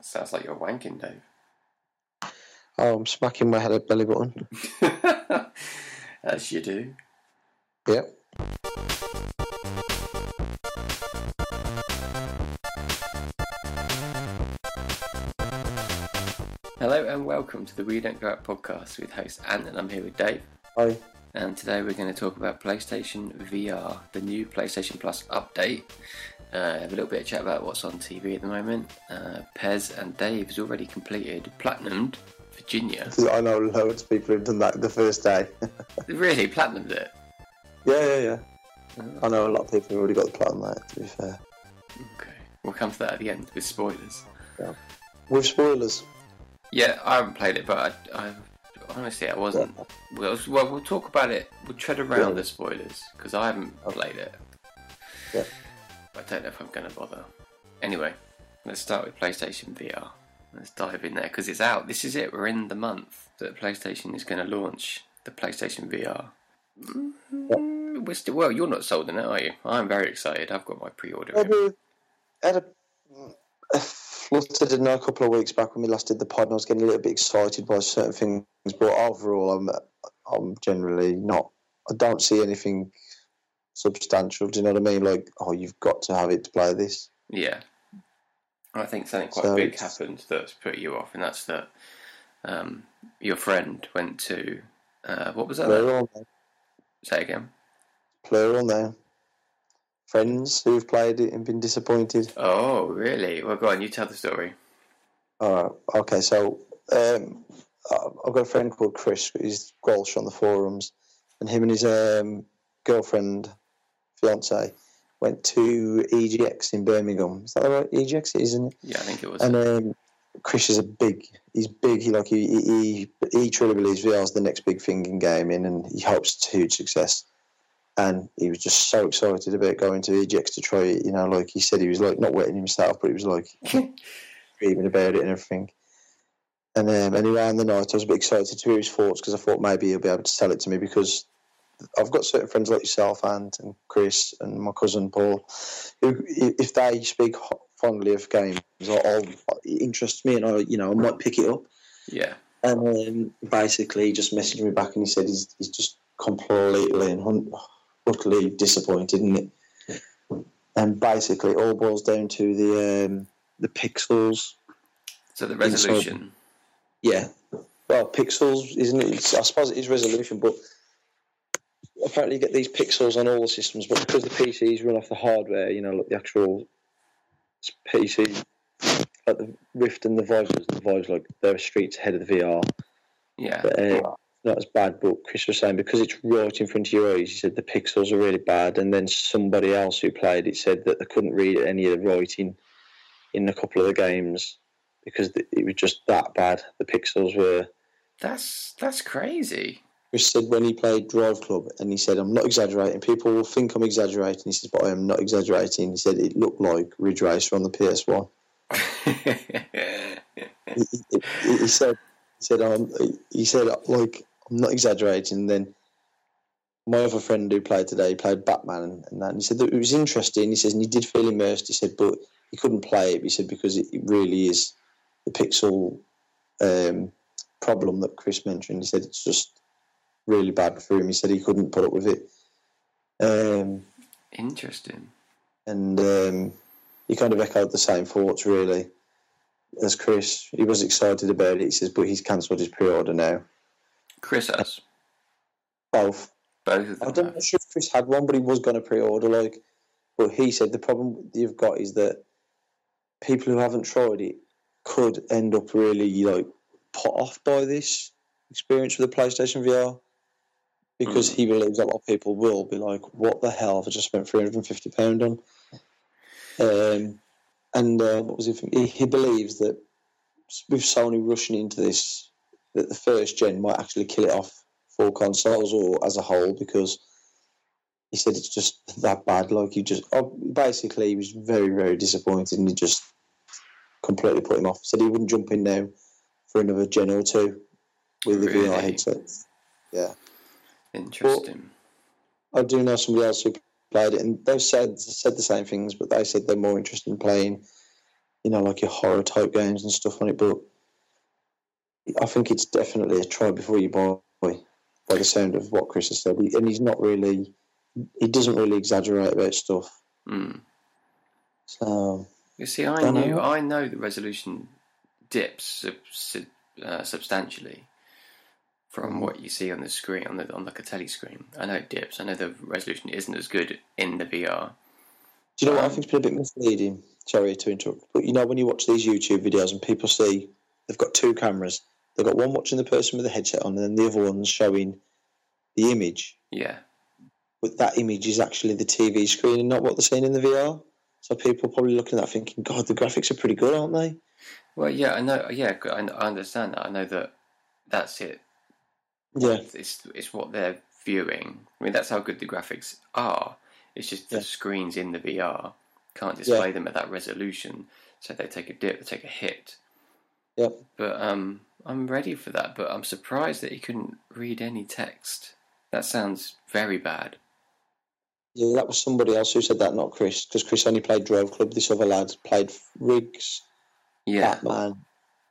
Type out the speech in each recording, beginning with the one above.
Sounds like you're wanking, Dave. Oh, I'm smacking my head at belly button. As you do. Yep. Hello and welcome to the We Don't Go Out podcast with host Ant, and I'm here with Dave. Hi. And today we're going to talk about PlayStation VR, the new PlayStation Plus update. Uh, have a little bit of chat about what's on TV at the moment. Uh, Pez and Dave has already completed Platinumed Virginia. I know loads of people who've done that the first day. really, Platinumed it? yeah, yeah, yeah. I know a lot of people who've already got the plot on that, to be fair. Okay, we'll come to that at the end with spoilers. With spoilers. Yeah, I haven't played it, but I, I honestly I wasn't. Well, well, we'll talk about it. We'll tread around Yeah. the spoilers because I haven't played it. Yeah. I don't know if I'm going to bother. Anyway, let's start with PlayStation VR. Let's dive in there because it's out. This is it. We're in the month that PlayStation is going to launch the PlayStation VR. Mm, We're still, well, you're not sold on it, are you? I'm very excited. I've got my pre-order. I in. had a, a, a flutter, didn't I, a couple of weeks back when we last did the pod, and I was getting a little bit excited by certain things, but overall, I'm I'm generally not. I don't see anything substantial. Do you know what I mean? Like, oh, you've got to have it to play this. Yeah. I think something quite So big it's- happened that's put you off, and that's that um, your friend went to. Uh, what was that? Plural now. Say again. Plural now. Friends who've played it and been disappointed. Oh, really? Well, go on, you tell the story. All right. Okay. So um, I've got a friend called Chris. He's Welsh on the forums, and him and his um, girlfriend, fiance, went to EGX in Birmingham. Is that the right EGX? Isn't it? Yeah, I think it was. And um, Chris is a big. He's big. He like he he, he truly believes VR is the next big thing in gaming, and he hopes it's a huge success. And he was just so excited about going to EGX to try it. You know, like he said, he was like not wetting himself, but he was like dreaming about it and everything. And um, anyway, on the night, I was a bit excited to hear his thoughts because I thought maybe he'll be able to sell it to me because I've got certain friends like yourself and, and Chris and my cousin Paul, who, if they speak fondly of games, I'll, I'll, it interests me and I, you know, I might pick it up. yeah. And um, basically, he just messaged me back and he said he's, he's just completely and utterly disappointed in it. And basically, it all boils down to the um, the pixels. So the Inside- resolution. Yeah, well, pixels, isn't it? It's, I suppose it is resolution, but apparently you get these pixels on all the systems. But because the PCs run off the hardware, you know, like the actual PC, like the Rift and the Vive, the Vive's like they're streets ahead of the VR. Yeah. But, uh, not as bad, but Chris was saying because it's right in front of your eyes, he said the pixels are really bad. And then somebody else who played it said that they couldn't read any of the writing in a couple of the games because it was just that bad. The pixels were. That's that's crazy. Chris said when he played Drive Club, and he said, I'm not exaggerating. People will think I'm exaggerating. He says, but I am not exaggerating. He said it looked like Ridge Racer on the PS1. He, he, he said, he said, um, he said, like, I'm not exaggerating. And then my other friend who played today, he played Batman and, and that. And he said that it was interesting. He says, and he did feel immersed. He said, but he couldn't play it. He said, because it, it really is the pixel um, problem that Chris mentioned. He said, it's just really bad for him. He said he couldn't put up with it. Um, Interesting. and um, he kind of echoed the same thoughts really as Chris. He was excited about it. He says, but he's cancelled his pre-order now. Chris has Both. both of I don't know if Chris had one, but he was going to pre-order. Like, but he said the problem you've got is that people who haven't tried it could end up really like put off by this experience with the PlayStation VR. Because Mm. he believes a lot of people will be like, "What the hell have I just spent three hundred and fifty pound on?" Um, and uh, what was it? He, he believes that with Sony rushing into this, that the first gen might actually kill it off for consoles or as a whole because he said it's just that bad. Like he just oh, basically he was very very disappointed and he just completely put him off. Said he wouldn't jump in now for another gen or two with the VR headset. Yeah, Interesting. I do know somebody else who played it and they've said said the same things, but they said they're more interested in playing you know, like your horror type games and stuff on it. But I think it's definitely a try before you buy, by the sound of what Chris has said. And he's not really, he doesn't really exaggerate about stuff. Mm. So You see, I knew know. I know the resolution dips uh, substantially from what you see on the screen on the on like a telly screen. I know it dips. I know the resolution isn't as good in the VR. Do you know what I Um, think's been a bit misleading? Sorry to interrupt, but you know when you watch these YouTube videos and people see they've got two cameras, they've got one watching the person with the headset on, and then the other one's showing the image. Yeah, But that image is actually the TV screen and not what they're seeing in the VR. So people are probably looking at that thinking, "God, the graphics are pretty good, aren't they?" well, yeah, I know. Yeah, I understand that. I know that that's it. Yeah, It's it's what they're viewing. I mean, that's how good the graphics are. It's just the Yeah. screens in the VR can't display them at that resolution, so they take a dip, they take a hit. Yep. But um, I'm ready for that. But I'm surprised that he couldn't read any text. That sounds very bad. yeah. That was somebody else who said that, not Chris, because Chris only played Drive Club. This other lad played Rigs, Yeah. Batman,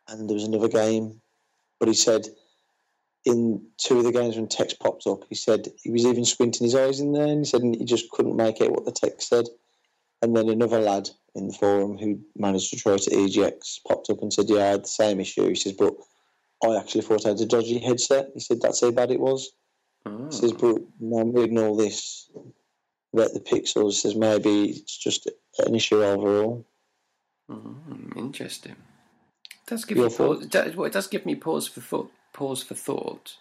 and there was another game. But he said in two of the games when text popped up, he said he was even squinting his eyes in there, and he said he just couldn't make out what the text said. And then another lad in the forum who managed to try to EGX popped up and said, "Yeah, I had the same issue." He says, "But I actually thought I had a dodgy headset." He said, "That's how bad it was." Oh. He says, "But now I'm reading all this about the pixels." He says, "Maybe it's just an issue overall." Mm, interesting. It does give Your me pause. It does, well, it does give me pause for thought. Pause for thought.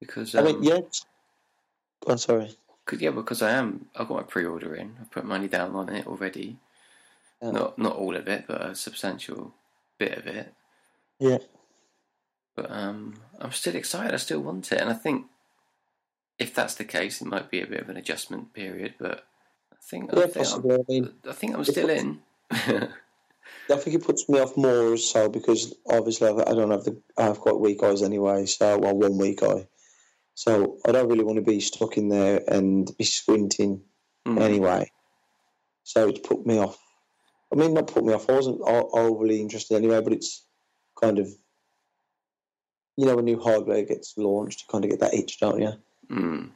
Because I um, mean, yeah. I'm sorry. Cause, yeah, because I am. I've got my pre-order in. I've put money down on it already. Yeah. Not not all of it, but a substantial bit of it. Yeah. But um, I'm still excited. I still want it, and I think if that's the case, it might be a bit of an adjustment period. But I think I Yeah, think, possibly. I mean, I think I'm still in. I think it puts me off more so because obviously I've- don't have the I have quite weak eyes anyway. So well, one weak eye. So I don't really want to be stuck in there and be squinting Mm. anyway. So it's put me off. I mean, not put me off. I wasn't overly interested anyway, but it's kind of, you know, when new hardware gets launched, you kind of get that itch, don't you? Mm.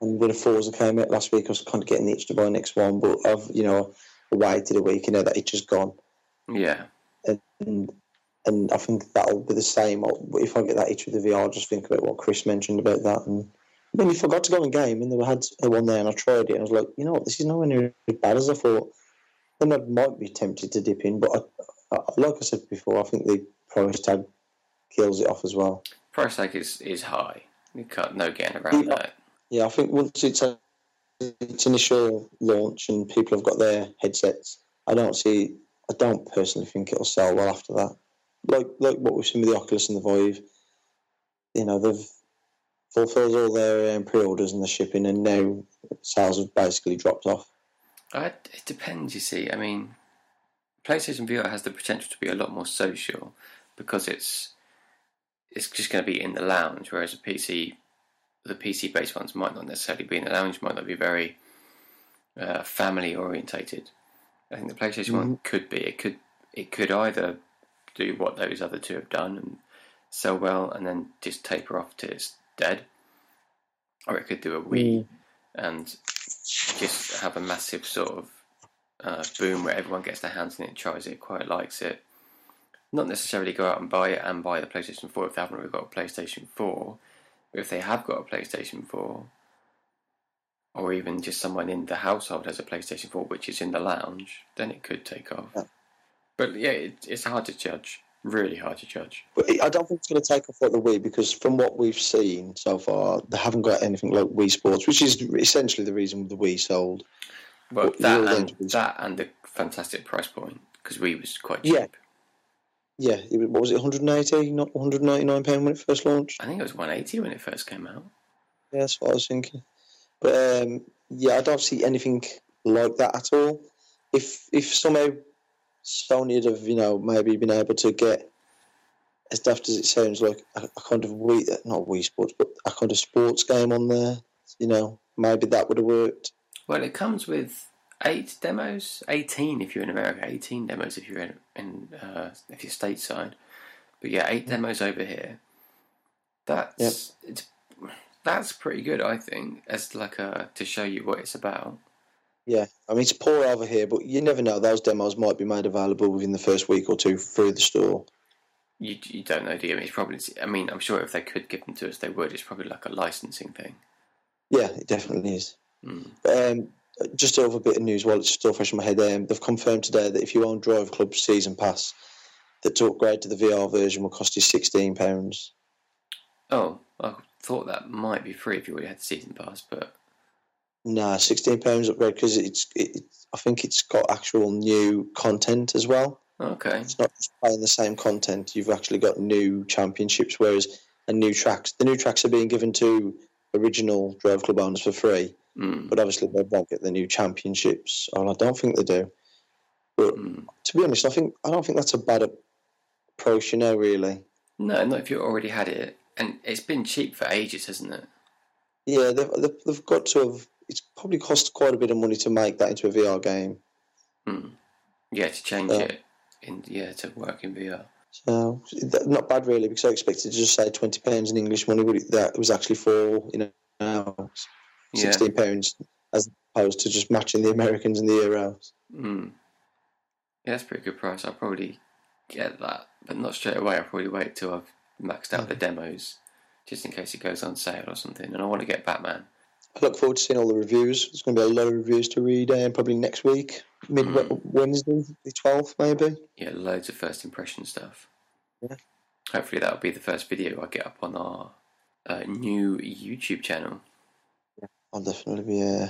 And when a Forza came out last week, I was kind of getting the itch to buy the next one, but I've, you know, waited a week, you know, that itch is gone. Yeah. And and I think that'll be the same. If I get that itch with the VR, just think about what Chris mentioned about that. And I mean, if I got to go in game and they had one there and I tried it, and I was like, you know what, this is nowhere near as bad as I thought. Then I might be tempted to dip in, but I, I, like I said before, I think the price tag kills it off as well. Price tag is is high. You can't no getting around Yeah. that. Yeah, I think once it's a, its initial launch and people have got their headsets, I don't see. I don't personally think it'll sell well after that. Like like what we've seen with the Oculus and the Vive, you know, they've fulfilled all their um, pre-orders and the shipping, and now sales have basically dropped off. I, it depends, you see. I mean, PlayStation VR has the potential to be a lot more social because it's it's just going to be in the lounge, whereas a PC, the PC based ones might not necessarily be in the lounge, might not be very uh, family orientated. I think the PlayStation One could be. It could it could either do what those other two have done and sell well, and then just taper off till it's dead, or it could do a Wii and just have a massive sort of uh, boom where everyone gets their hands in it, tries it, quite likes it. Not necessarily go out and buy it and buy the PlayStation 4 if they haven't already got a PlayStation 4, but if they have got a PlayStation 4, or even just someone in the household has a PlayStation 4 which is in the lounge, then it could take off. Yeah. But yeah, it, it's hard to judge. Really hard to judge. But I don't think it's going to take off like the Wii because from what we've seen so far, they haven't got anything like Wii Sports, which is essentially the reason the Wii sold. Well, Well, that and that and the fantastic price point because we was quite cheap. Yeah. Yeah, it was, what was it, 180, not 199 pound when it first launched? I think it was 180 when it first came out. Yeah, that's what I was thinking. But um, yeah, I don't see anything like that at all. If if somehow Sony had have you know maybe been able to get as daft as it sounds like a, a kind of Wii, not Wii Sports, but a kind of sports game on there, you know, maybe that would have worked. Well, it comes with eight demos, eighteen if you're in America, eighteen demos if you're in, in uh, if you're stateside. But yeah, eight demos over here. That's Yep. it's that's pretty good, I think, as like a to show you what it's about. Yeah, I mean it's poor over here, but you never know. Those demos might be made available within the first week or two through the store. You you don't know, do you? I mean, it's probably. I mean, I'm sure if they could give them to us, they would. It's probably like a licensing thing. Yeah, it definitely is. Mm. Um, just over a bit of news while it's still fresh in my head. Um, they've confirmed today that if you own Drive Club season pass, that to upgrade to the VR version will cost you sixteen pounds. Oh, I thought that might be free if you already had the season pass, but Nah, sixteen pounds upgrade because it's. It, I think it's got actual new content as well. okay. It's not just playing the same content. You've actually got new championships, whereas and new tracks. The new tracks are being given to original Drive Club owners for free, Mm. but obviously they won't get the new championships. Well, I don't think they do. But Mm. to be honest, I think I don't think that's a bad approach. You know, really. No, not if you already had it, and it's been cheap for ages, hasn't it? Yeah, they've, they've, they've got to have. It's probably cost quite a bit of money to make that into a VR game. Mm. Yeah, to change Yeah. it in yeah to work in VR. So not bad really, because I expected to just say twenty pounds in English money, but it, that was actually for you know Yeah. sixteen pounds as opposed to just matching the Americans and the Euros. Mm. Yeah, that's a pretty good price. I'll probably get that, but not straight away. I'll probably wait till I've maxed out the demos, just in case it goes on sale or something. And I want to get Batman. I look forward to seeing all the reviews. There's going to be a lot of reviews to read, and probably next week, mid Mm. Wednesday, the twelfth, maybe. Yeah, loads of first impression stuff. Yeah. Hopefully that'll be the first video I get up on our uh, new YouTube channel. I'll definitely be uh,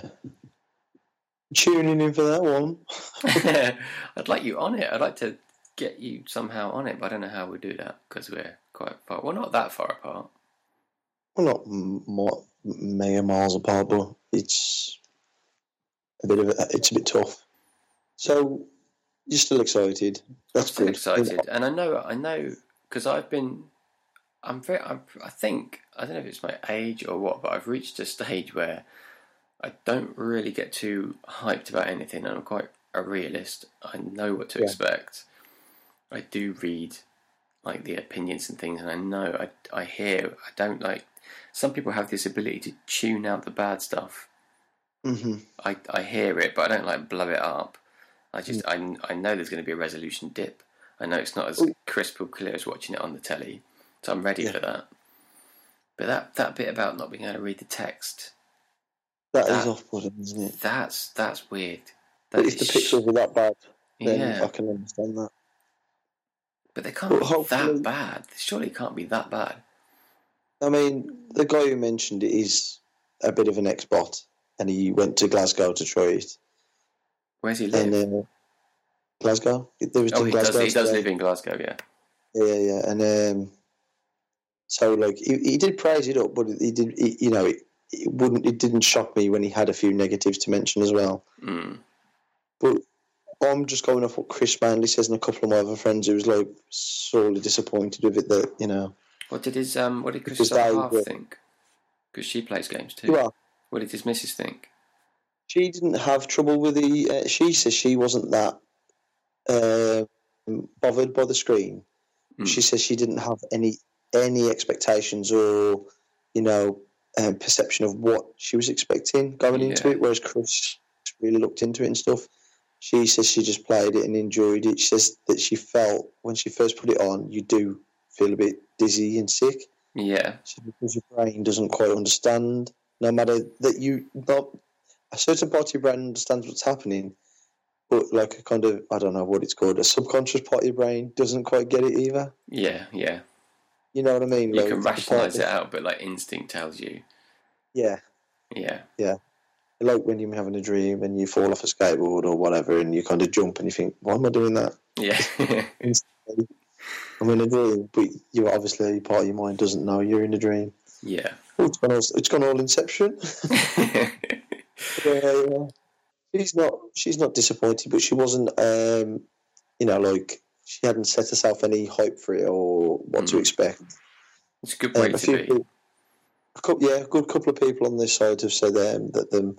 tuning in for that one. I'd like you on it. I'd like to get you somehow on it, but I don't know how we do that because we're quite far. Well, not that far apart. Well, not m- more mega miles apart, but it's a bit of a, it's a bit tough. So you're still excited? That's I'm still good. excited, and I know, I know, because I've been, I'm very, I'm, I think, I don't know if it's my age or what, but I've reached a stage where I don't really get too hyped about anything, and I'm quite a realist. I know what to Yeah. expect. I do read like the opinions and things, and I know, I, I hear, I don't like. Some people have this ability to tune out the bad stuff. hmm I, I hear it, but I don't like blow it up. I just I, I know there's going to be a resolution dip. I know it's not as Oh. crisp or clear as watching it on the telly, so I'm ready Yeah. for that. But that that bit about not being able to read the text, That is That- off-putting, isn't it? that's that's weird. That if the is pixels are that bad, then yeah, I can understand that. But they can't But be that bad. Surely it can't be that bad. I mean, the guy who mentioned it is a bit of an ex-bot, and he went to Glasgow to try it. Where's he live? And uh, Glasgow, there was oh, in he does. Glasgow. He does today. live in Glasgow. Yeah. Yeah, yeah, and um, so like he, he did praise it up, but he did, he, you know, it, it wouldn't, it didn't shock me when he had a few negatives to mention as well. Mm. But I'm just going off what Chris Manley says, and a couple of my other friends who was like sorely disappointed with it. That you know, What did his um? What did Christopher Half were- think? Because she plays games too. well, What did his missus think? she didn't have trouble with the. Uh, she says she wasn't that uh, bothered by the screen. Mm. She says she didn't have any any expectations or you know um, perception of what she was expecting going into it. Whereas Chris really looked into it and stuff. She says she just played it and enjoyed it. She says that she felt when she first put it on, you do feel a bit dizzy and sick. Yeah. So because your brain doesn't quite understand, no matter that you not a certain part of your brain understands what's happening, but like a kind of I don't know what it's called, a subconscious part of your brain doesn't quite get it either. Yeah. Yeah. You know what I mean? You Like, can rationalize it out, but like instinct tells you. Yeah. Yeah, Yeah. Like when you're having a dream and you fall off a skateboard or whatever, and you kind of jump and you think, "Why am I doing that?" Yeah. I'm in a dream, but you obviously part of your mind doesn't know you're in a dream. yeah. Oh, it's gone all, it's gone all Inception. yeah, yeah. She's not. She's not disappointed, but she wasn't. Um, you know, like she hadn't set herself any hype for it or what to Mm. expect. it's a good way Um, a to few be. a couple, yeah, a good couple of people on this side have said um, that them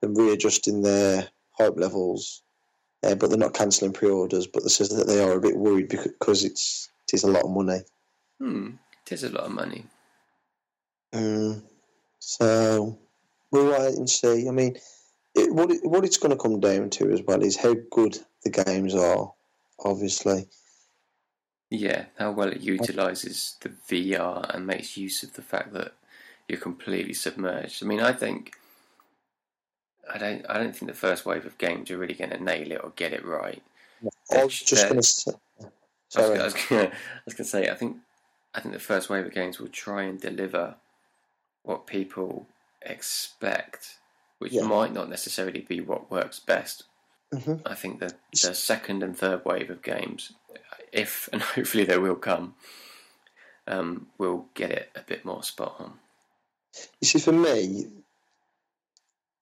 them readjusting their hype levels, uh, but they're not cancelling pre-orders. But they says that they are a bit worried because it's it is a lot of money. Hmm, it is a lot of money. Mm, so we'll wait and see. I mean, it, what it, what it's going to come down to as well is how good the games are. Obviously, Yeah, how well it utilises the VR and makes use of the fact that you're completely submerged. I mean, I think I don't I don't think the first wave of games are really going to nail it or get it right. I was just going to say. I was, Sorry. I was gonna, I was gonna say, I think, I think the first wave of games will try and deliver what people expect, which Yeah. might not necessarily be what works best. Mhm. I think that the second and third wave of games, if and hopefully they will come, um, will get it a bit more spot on. You see, for me,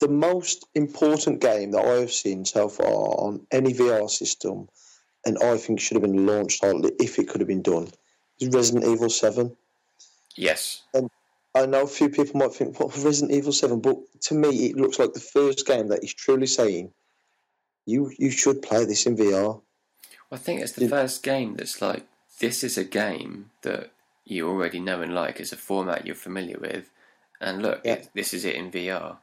the most important game that I have seen so far on any VR system, and I think should have been launched if it could have been done, is Resident Evil 7. Yes, And I know a few people might think, what, Resident Evil 7? But to me, it looks like the first game that is truly saying, you, you should play this in VR. I think it's the first game that's like this is a game that you already know and like. It's a format you're familiar with, and look, Yeah. it, this is it in VR.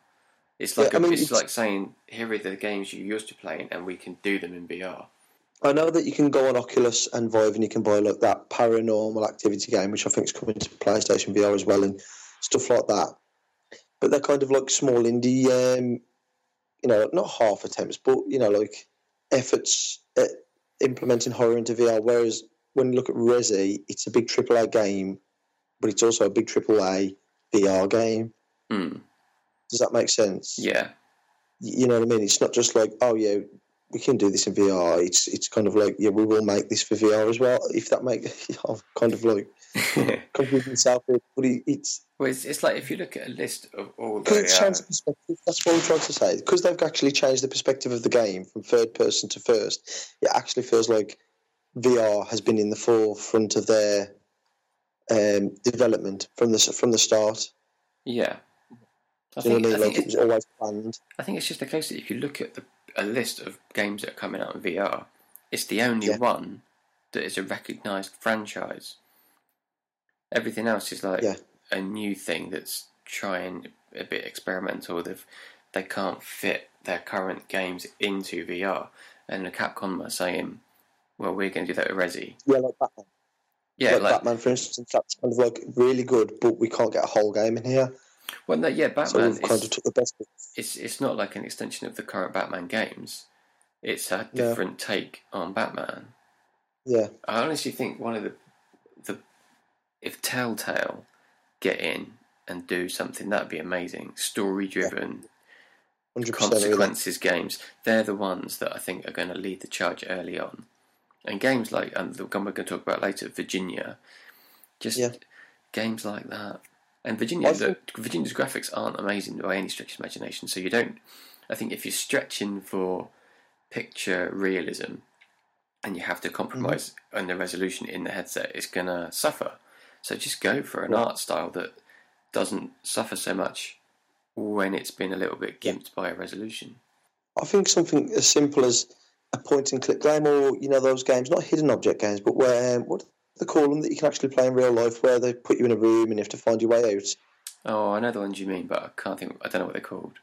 It's Yeah, like I a, mean, it's, it's- like saying here are the games you used to play, and we can do them in VR. I know that you can go on Oculus and Vive and you can buy like that paranormal activity game, which I think is coming to PlayStation VR as well, and stuff like that. But they're kind of like small indie, um, you know, not half attempts, but you know, like efforts at implementing horror into VR. Whereas when you look at Resi, it's a big AAA game, but it's also a big AAA VR game. Hmm. Does that make sense? Yeah, You know what I mean? It's not just like, oh yeah, we can do this in VR. It's it's kind of like, yeah, we will make this for VR as well. If that make, I'm kind of like confusing myself, but it, it's well, it's, it's like if you look at a list of all it's the changed the perspective. That's what I'm trying to say. Because they've actually changed the perspective of the game from third person to first. It actually feels like VR has been in the forefront of their um, development from the from the start. yeah. I you know think, what I think Like it it, was always planned. I think it's just the case that if you look at the, a list of games that are coming out in VR, it's the only Yeah. one that is a recognised franchise. Everything else is like Yeah. a new thing that's trying a bit experimental. They've they can't fit their current games into VR, and the Capcom are saying, "Well, we're going to do that with Resi." Yeah, like Batman. Yeah, like, like, Batman, for instance, that's kind of like really good, but we can't get a whole game in here. Well, no, yeah, Batman we've kind is of took the best. It's it's not like an extension of the current Batman games. It's a different take on Batman. Yeah, I honestly think one of the the if Telltale get in and do something that'd be amazing. Story driven percent. consequences games. They're the ones that I think are going to lead the charge early on. And games like and the one we're going to talk about later, Virginia, just Yeah. games like that. And Virginia, the, Virginia's graphics aren't amazing by any stretch of imagination. So you don't. I think if you're stretching for picture realism, and you have to compromise Mm-hmm. on the resolution in the headset, it's going to suffer. So just go for an art style that doesn't suffer so much when it's been a little bit gimped by a resolution. I think something as simple as a point and click game, or you know those games, not hidden object games, but where what do call them that you can actually play in real life, where they put you in a room and you have to find your way out. Oh, I know the ones you mean, but I can't think. I don't know what they're called.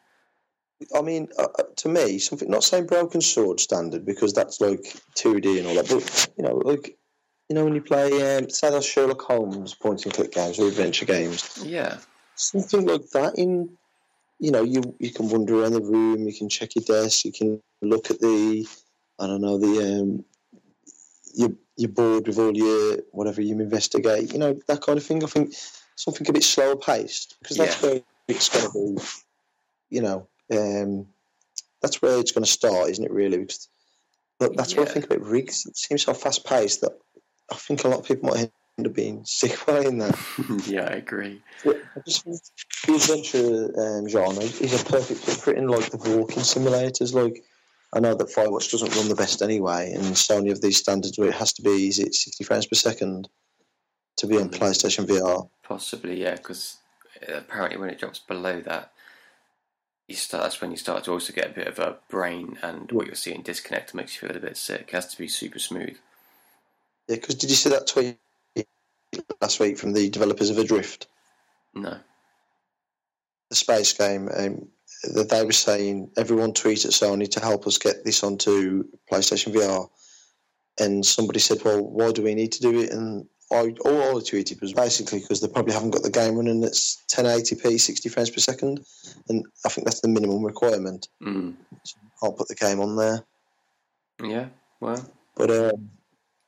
I mean, uh, uh, to me, something not saying broken sword standard because that's like two D and all that, but you know, like you know when you play um, say those Sherlock Holmes point and click games or adventure games, Yeah, something like that. In you know, you you can wander around the room, you can check your desk, you can look at the I don't know the um, you you're bored with all your whatever you investigate, you know that kind of thing. I think something a bit slower paced because that's where it's going to be. You know, um, that's where it's going to start, isn't it? Really, because that's what I think about rigs. It seems so fast paced that I think a lot of people might end up being sick playing that. yeah, I agree. I just think the adventure um, genre is a perfect fit for it in like the walking simulators. Like I know that Firewatch doesn't run the best anyway, and Sony have these standards where it has to be is it sixty frames per second to be on Mm. PlayStation VR. Possibly, yeah, because apparently when it drops below that, you start. That's when you start to also get a bit of a brain and what you're seeing disconnect. Makes you feel a bit sick. It has to be super smooth. Yeah, because did you see that tweet last week from the developers of Adrift, No. the space game? Um, that they were saying everyone tweet at Sony to help us get this onto PlayStation VR, and somebody said, "Well, why do we need to do it?" And I, all I tweeted was basically because they probably haven't got the game running at 1080p, 60 frames per second, and I think that's the minimum requirement. Mm. I'll put the game on there, Yeah. Well, but um,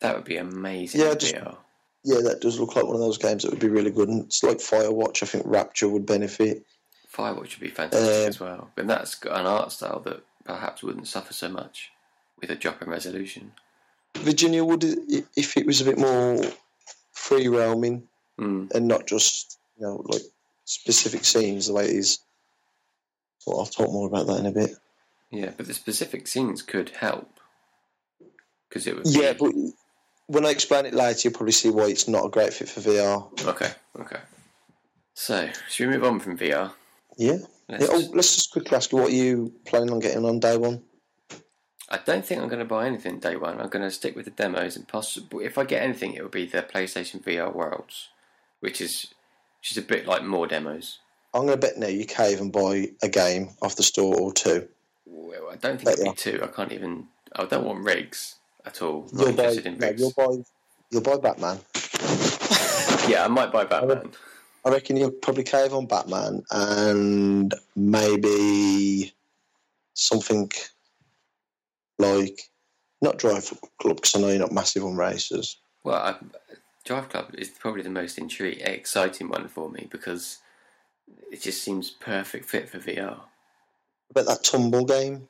that would be amazing. Yeah, just- yeah, that does look like one of those games that would be really good. And it's like Firewatch. I think Rapture would benefit. Firewatch would be fantastic Um, as well. and that's got an art style that perhaps wouldn't suffer so much with a drop in resolution. Virginia would if it was a bit more free roaming Mm. and not just you know like specific scenes the way it is. Well, I'll talk more about that in a bit. Yeah, but the specific scenes could help because it would. Yeah, be... but when I explain it later, you'll probably see why it's not a great fit for VR. okay, okay. So, should we move on from VR? Yeah. Let's yeah oh, just- let's just quickly ask you what are you planning on getting on day one. I don't think I'm going to buy anything day one. I'm going to stick with the demos and possibly, if I get anything, it will be the PlayStation VR Worlds, which is which is a bit like more demos. I'm going to bet now you can't even buy a game off the store or two. Well, I don't think Bet it'll be two. I can't even. I don't want rigs at all. You'll buy, interested in no, rigs. you'll buy, you'll buy Batman. Yeah, I might buy Batman. I reckon you'll probably cave on Batman and maybe something like not Drive Club because I know you're not massive on races. Well, I, Drive Club is probably the most intriguing, exciting one for me because it just seems perfect fit for VR. But that tumble game,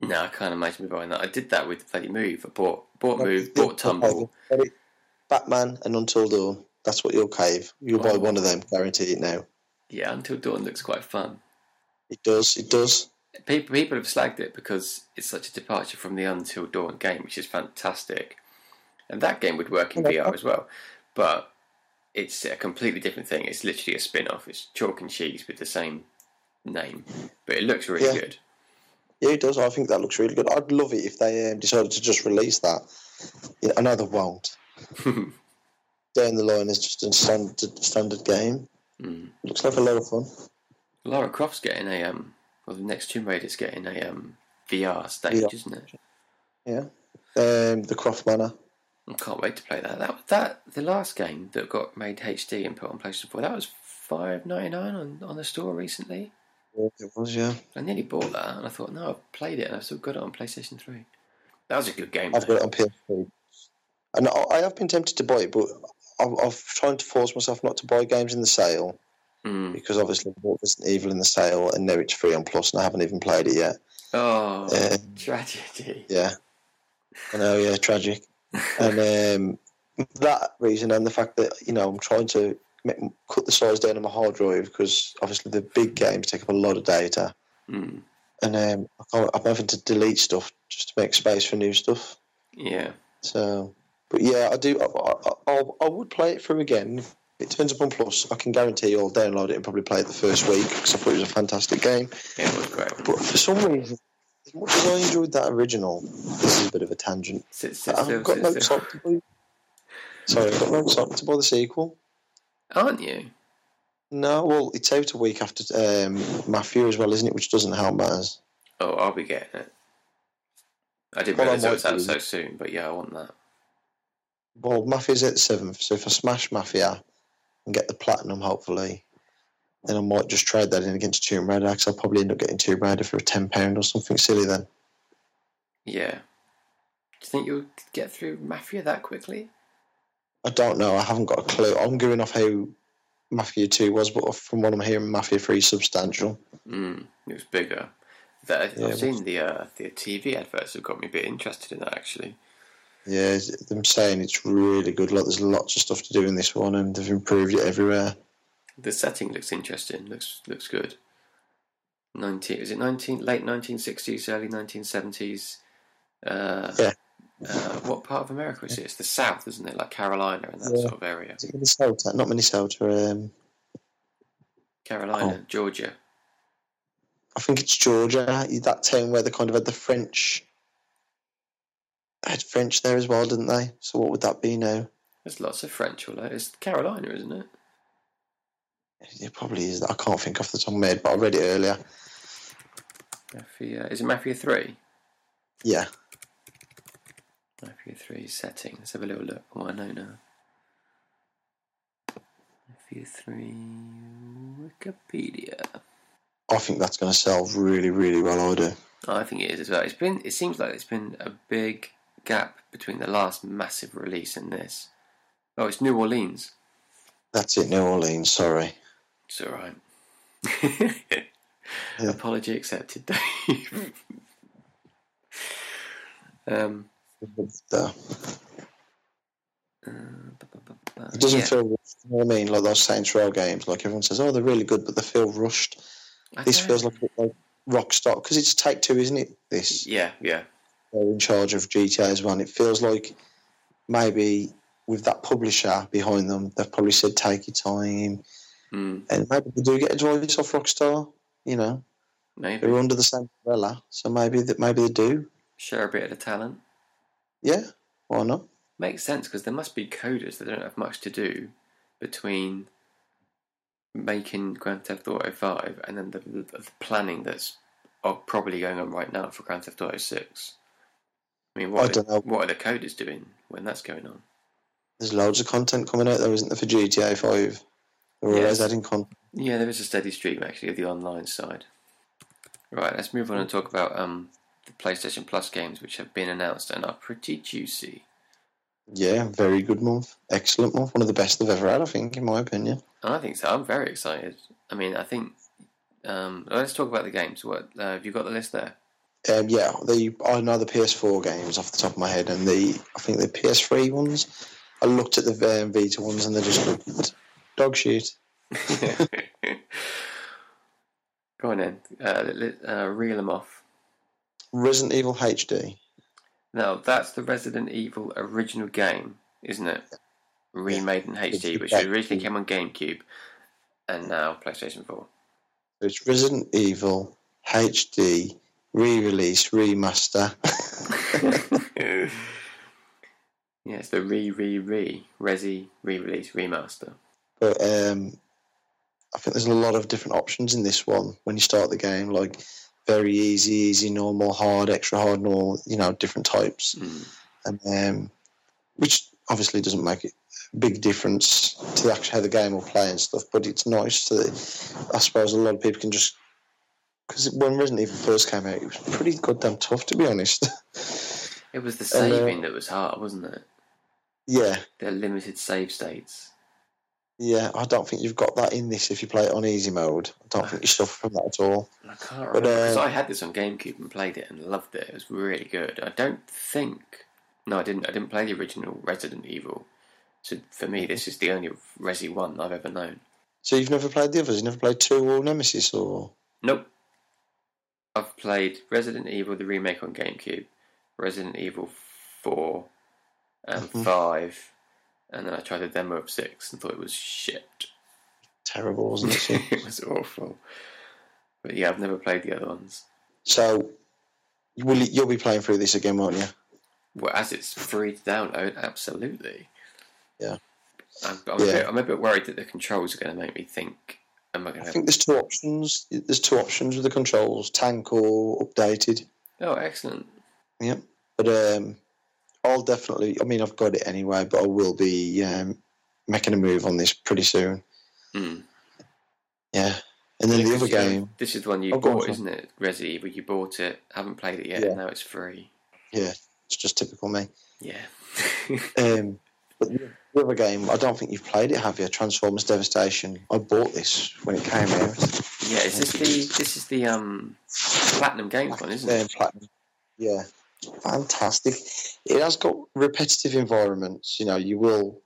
No, I can't imagine me buying that. I did that with bloody Move. I bought bought No, Move, bought Tumble. Batman and Until Dawn. That's what you'll cave. You'll buy one of them. Guarantee it now. Yeah, Until Dawn looks quite fun. It does. It does. People people have slagged it because it's such a departure from the Until Dawn game, which is fantastic, and that game would work in Okay. VR as well. But it's a completely different thing. It's literally a spin off. It's chalk and cheese with the same name, but it looks really Yeah. good. Yeah, it does. I think that looks really good. I'd love it if they um, decided to just release that. Yeah, I know they won't. Down the line is just a standard standard game. Mm. Looks like a lot of fun. Lara Croft's getting a um, well, the next Tomb Raider's getting a um VR stage, Yeah. isn't it? Yeah. Um, the Croft Manor. I can't wait to play that. That that the last game that got made HD and put on PlayStation Four. That was five ninety nine on on the store recently. It was, yeah. I nearly bought that, and I thought, no, I've played it, and I've still got it on PlayStation Three. That was a good game. I've though. got it on PS3. And I I have been tempted to buy it, but I've, I've trying to force myself not to buy games in the sale Mm. because obviously Resident Evil in the sale and now it's free on Plus and I haven't even played it yet. Oh, Uh, tragedy. Yeah. I know, yeah, tragic. and um, that reason and the fact that, you know, I'm trying to make, cut the size down on my hard drive because obviously the big games take up a lot of data. Mm. And um, I can't, I'm having to delete stuff just to make space for new stuff. Yeah. So, but yeah, I do. I, I, I, would play it through again. If it turns up on Plus, I can guarantee you I'll download it and probably play it the first week because I thought it was a fantastic game. Yeah, it was great. But for some reason, as much as I enjoyed that original, this is a bit of a tangent. Sit, sit I've got sit no still. excitement to buy. Sorry, I've got no excitement to buy the sequel. Aren't you? No, well, it's out a week after um, Mafia as well, isn't it? Which doesn't help matters. Oh, I'll be getting it. I didn't Well, realise it was out so soon, but yeah, I want that. Well, Mafia's at the seventh, so if I smash Mafia and get the platinum, hopefully, then I might just trade that in against Tomb Raider because I'll probably end up getting Tomb Raider for a ten pound or something silly then. Yeah. Do you think you'll get through Mafia that quickly? I don't know. I haven't got a clue. I'm going off how Mafia Two was, but from what I'm hearing, Mafia Three is substantial. Mm, it was bigger. That, I've it seen the uh, the TV adverts have got me a bit interested in that actually. Yeah, them saying it's really good. Like there's lots of stuff to do in this one, and they've improved it everywhere. The setting looks interesting. Looks looks good. Nineteen is it nineteen late nineteen sixties, early nineteen seventies? Uh, Yeah. Uh, what part of America is it? It's the South, isn't it? Like Carolina and that Yeah. sort of area. Is it Minnesota? Not Minnesota. Um, Carolina, Oh. Georgia. I I think it's Georgia, that town where they kind of had the French. Had French there as well, didn't they? So what would that be now? There's lots of French all over. It's Carolina, isn't it? It probably is. I can't think off the top of my head, but I read it earlier. Mafia. Is it Mafia 3? Yeah. Mafia 3 setting. Let's have a little look. What I know now. Mafia 3 Wikipedia. I think that's going to sell really, really well. I do. Oh, I think it is as well. It's been. It seems like it's been a big gap between the last massive release and this. Oh, it's New Orleans. That's it, New Orleans. Sorry. It's all right. Apology accepted, Dave. um, uh, it doesn't yeah. feel, you know what I mean? Like those Saints Row games. Like everyone says, oh, they're really good, but they feel rushed. I This feels like like Rockstar because it's Take Two, isn't it? This Yeah, yeah. They're in charge of GTA as well. And it feels like maybe with that publisher behind them, they've probably said take your time, Mm, and maybe they do get advice off Rockstar. You know, maybe. they're under the same umbrella, so maybe that maybe they do. Share a bit of the talent. Yeah, why not? Makes sense because there must be coders that don't have much to do between making Grand Theft Auto 5 and then the, the, the planning that's uh, probably going on right now for Grand Theft Auto 6. I mean, what, I are, don't know. what are the coders doing when that's going on? There's loads of content coming out there, isn't there, for GTA Five? They're always adding content. Yeah, there is a steady stream actually of the online side. Right, let's move on and talk about um, the PlayStation Plus games which have been announced and are pretty juicy. Yeah, very good month, excellent month, one of the best they've ever had, I think, in my opinion. I think so. I'm very excited. I mean, I think. Um, let's talk about the games. What uh, have you got the list there? Um, yeah, the I know the PS4 games off the top of my head, and the I think the PS3 ones. I looked at the um, Vita ones, and they're just looked dog shit. Go on then. Uh, let- uh, reel them off. Resident Evil HD. Now that's the Resident Evil original game, isn't it? Remade in HD, which originally came on GameCube, and now PlayStation Four. It's Resident Evil HD re-release remaster. yeah, it's the re re re Resi re release remaster. but um, I think there's a lot of different options in this one when you start the game, like very easy, easy, normal, hard, extra hard, normal. You know, different types. Mm. and um, which obviously doesn't make it a big difference to actually how the game will play and stuff. But it's nice that I suppose a lot of people can just because when Resident Evil first came out, it was pretty goddamn tough to be honest. It was the saving that was hard, wasn't it? yeah, The limited save states. yeah. I don't think you've got that in this if you play it on easy mode. I don't think you suffer from that at all. I can't But, remember because uh, I had this on GameCube and played it and loved it. It was really good. I don't think. No, I didn't. I didn't play the original Resident Evil. So for me, this is the only Resi one I've ever known. So you've never played the others? You've never played two or Nemesis or Nope. I've played Resident Evil the remake on GameCube, Resident Evil four, and Mhm. five, and then I tried the demo of six and thought it was shit. terrible, wasn't it? it was awful. But yeah, I've never played the other ones. so will you, you'll be playing through this again, won't you? Well, as it's free to download, absolutely. Yeah. I'm, I'm, A, Yeah. bit, I'm a bit worried that the controls are going to make me think, am I going I think there's two options. There's two options with the controls: tank or updated. Oh, excellent. Yep. But um, I'll definitely. I mean, I've got it anyway, but I will be um, making a move on this pretty soon. Mm. Yeah. And then the other game, this is the one you Oh, go bought, isn't it? Resi Evil. You bought it, haven't played it yet, Yeah. and now it's free. Yeah, it's just typical me. Yeah. Um, but the the other game, I don't think you've played it, have you? Transformers Devastation. I bought this when it came out. yeah. Is this the this is the um platinum games one, isn't it? platinum. Yeah, fantastic. It has got repetitive environments. You know, you will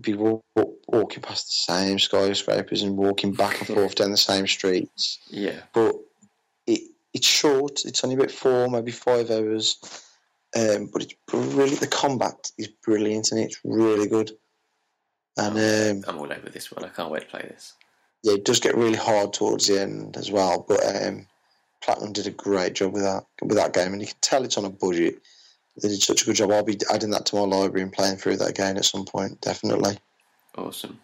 be wa- wa- walking past the same skyscrapers and walking back and forth down the same streets. Yeah. But it it's short. It's only about four, maybe five hours. Um, but it's really the combat is brilliant and it's really good. And um, I'm all over this one. I can't wait to play this. yeah, it does get really hard towards the end as well. But um, Platinum did a great job with that with that game, and you can tell it's on a budget. They did such a good job. I'll be adding that to my library and playing through that again at some point, definitely. Awesome.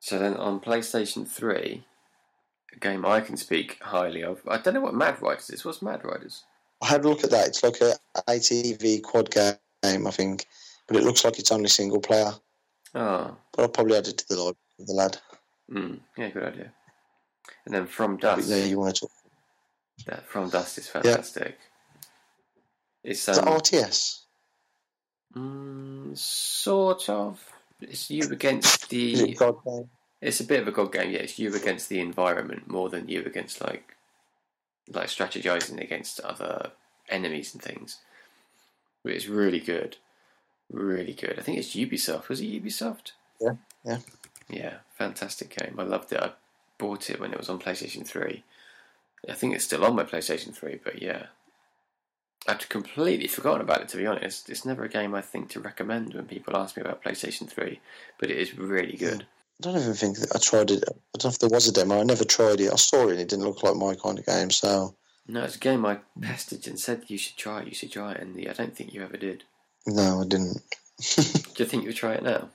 So then on PlayStation 3, a game I can speak highly of. I don't know what Mad Riders is. What's Mad Riders? I had a look at that. It's like a ATV quad game, I think, but it looks like it's only single player. Oh, But I'll probably add it to the with the lad. mm, yeah, good idea. And then From Dust. Yeah, you want to talk. That From Dust is fantastic. It's Is that um, RTS? mm, sort of. It's you against the. it God game? It's a bit of a god game. Yeah, it's you against the environment more than you against like, like strategizing against other enemies and things. But it's really good, really good. I think it's Ubisoft. Was it Ubisoft? Yeah, yeah. Yeah, fantastic game. I loved it. I bought it when it was on PlayStation Three. I think it's still on my PlayStation Three, but yeah, I'd completely forgotten about it. To be honest, it's never a game I think to recommend when people ask me about PlayStation Three, but it is really good. I don't even think that I tried it. I don't know if there was a demo. I never tried it. I saw it and it didn't look like my kind of game. So, No, it's a game I pestered and said you should try it, you should try it, and I don't think you ever did. no, I didn't. Do you think you'll try it now?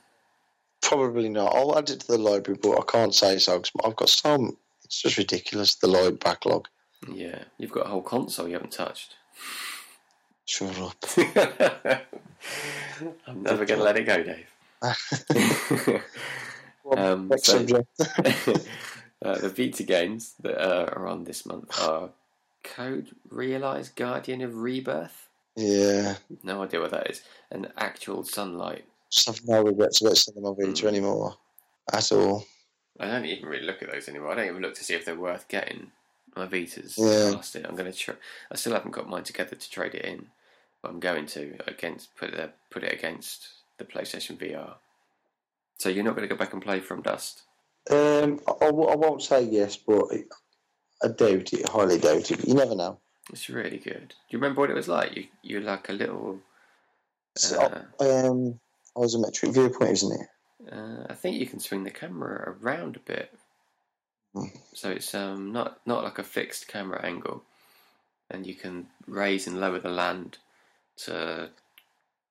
Probably not. I'll add it to the library, but I can't say so 'cause I've got some. It's just ridiculous, the library backlog. Yeah, you've got a whole console you haven't touched. Shut up. I'm never going to let it go, Dave. Um, Next so- subject. uh, the Vita games that uh, are on this month are Code Realize Guardian of Rebirth. Yeah. No idea what that is. And Actual Sunlight. Just have no regrets about Cinema Vita Mm. anymore. At all. I don't even really look at those anymore. I don't even look to see if they're worth getting. My Vita's Yeah. past it. I'm going to. Tr- I still haven't got mine together to trade it in, but I'm going to against put it put it against the PlayStation VR. So you're not going to go back and play From Dust. Um, I, I I won't say yes, but I doubt it, highly doubt it. But you never know. It's really good. Do you remember what it was like? You you're like a little. So, Uh, um, isometric viewpoint, isn't it? Uh, I think you can swing the camera around a bit, Hmm. so it's um not not like a fixed camera angle, and you can raise and lower the land to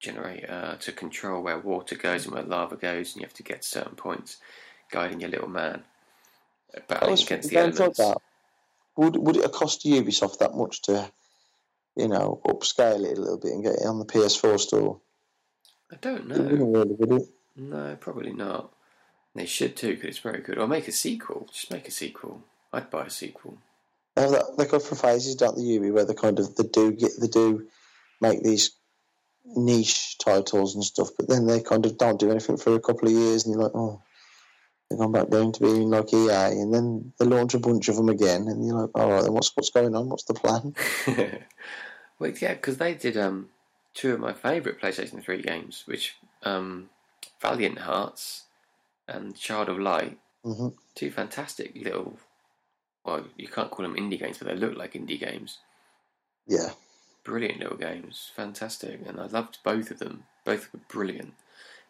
generate uh, to control where water goes and where lava goes, and you have to get to certain points, guiding your little man, battling against the elements. that. Would would it cost Ubisoft that much to, you know, upscale it a little bit and get it on the PS4 store? I don't know. really, would it? No, probably not. They should too, because it's very good. Or make a sequel. Just make a sequel. I'd buy a sequel. They, have that, they go for phases, don't they, Ubi, where they kind of they do get they do make these niche titles and stuff, but then they kind of don't do anything for a couple of years, and you're like, oh, they've gone back down to being like EA, and then they launch a bunch of them again, and you're like, all right, then what's what's going on? What's the plan? well, yeah, because they did um, two of my favourite PlayStation 3 games, which um, Valiant Hearts and Child of Light, hmm two fantastic little. Well, you can't call them indie games, but they look like indie games. Yeah, Brilliant little games, fantastic, and I loved both of them. Both were brilliant.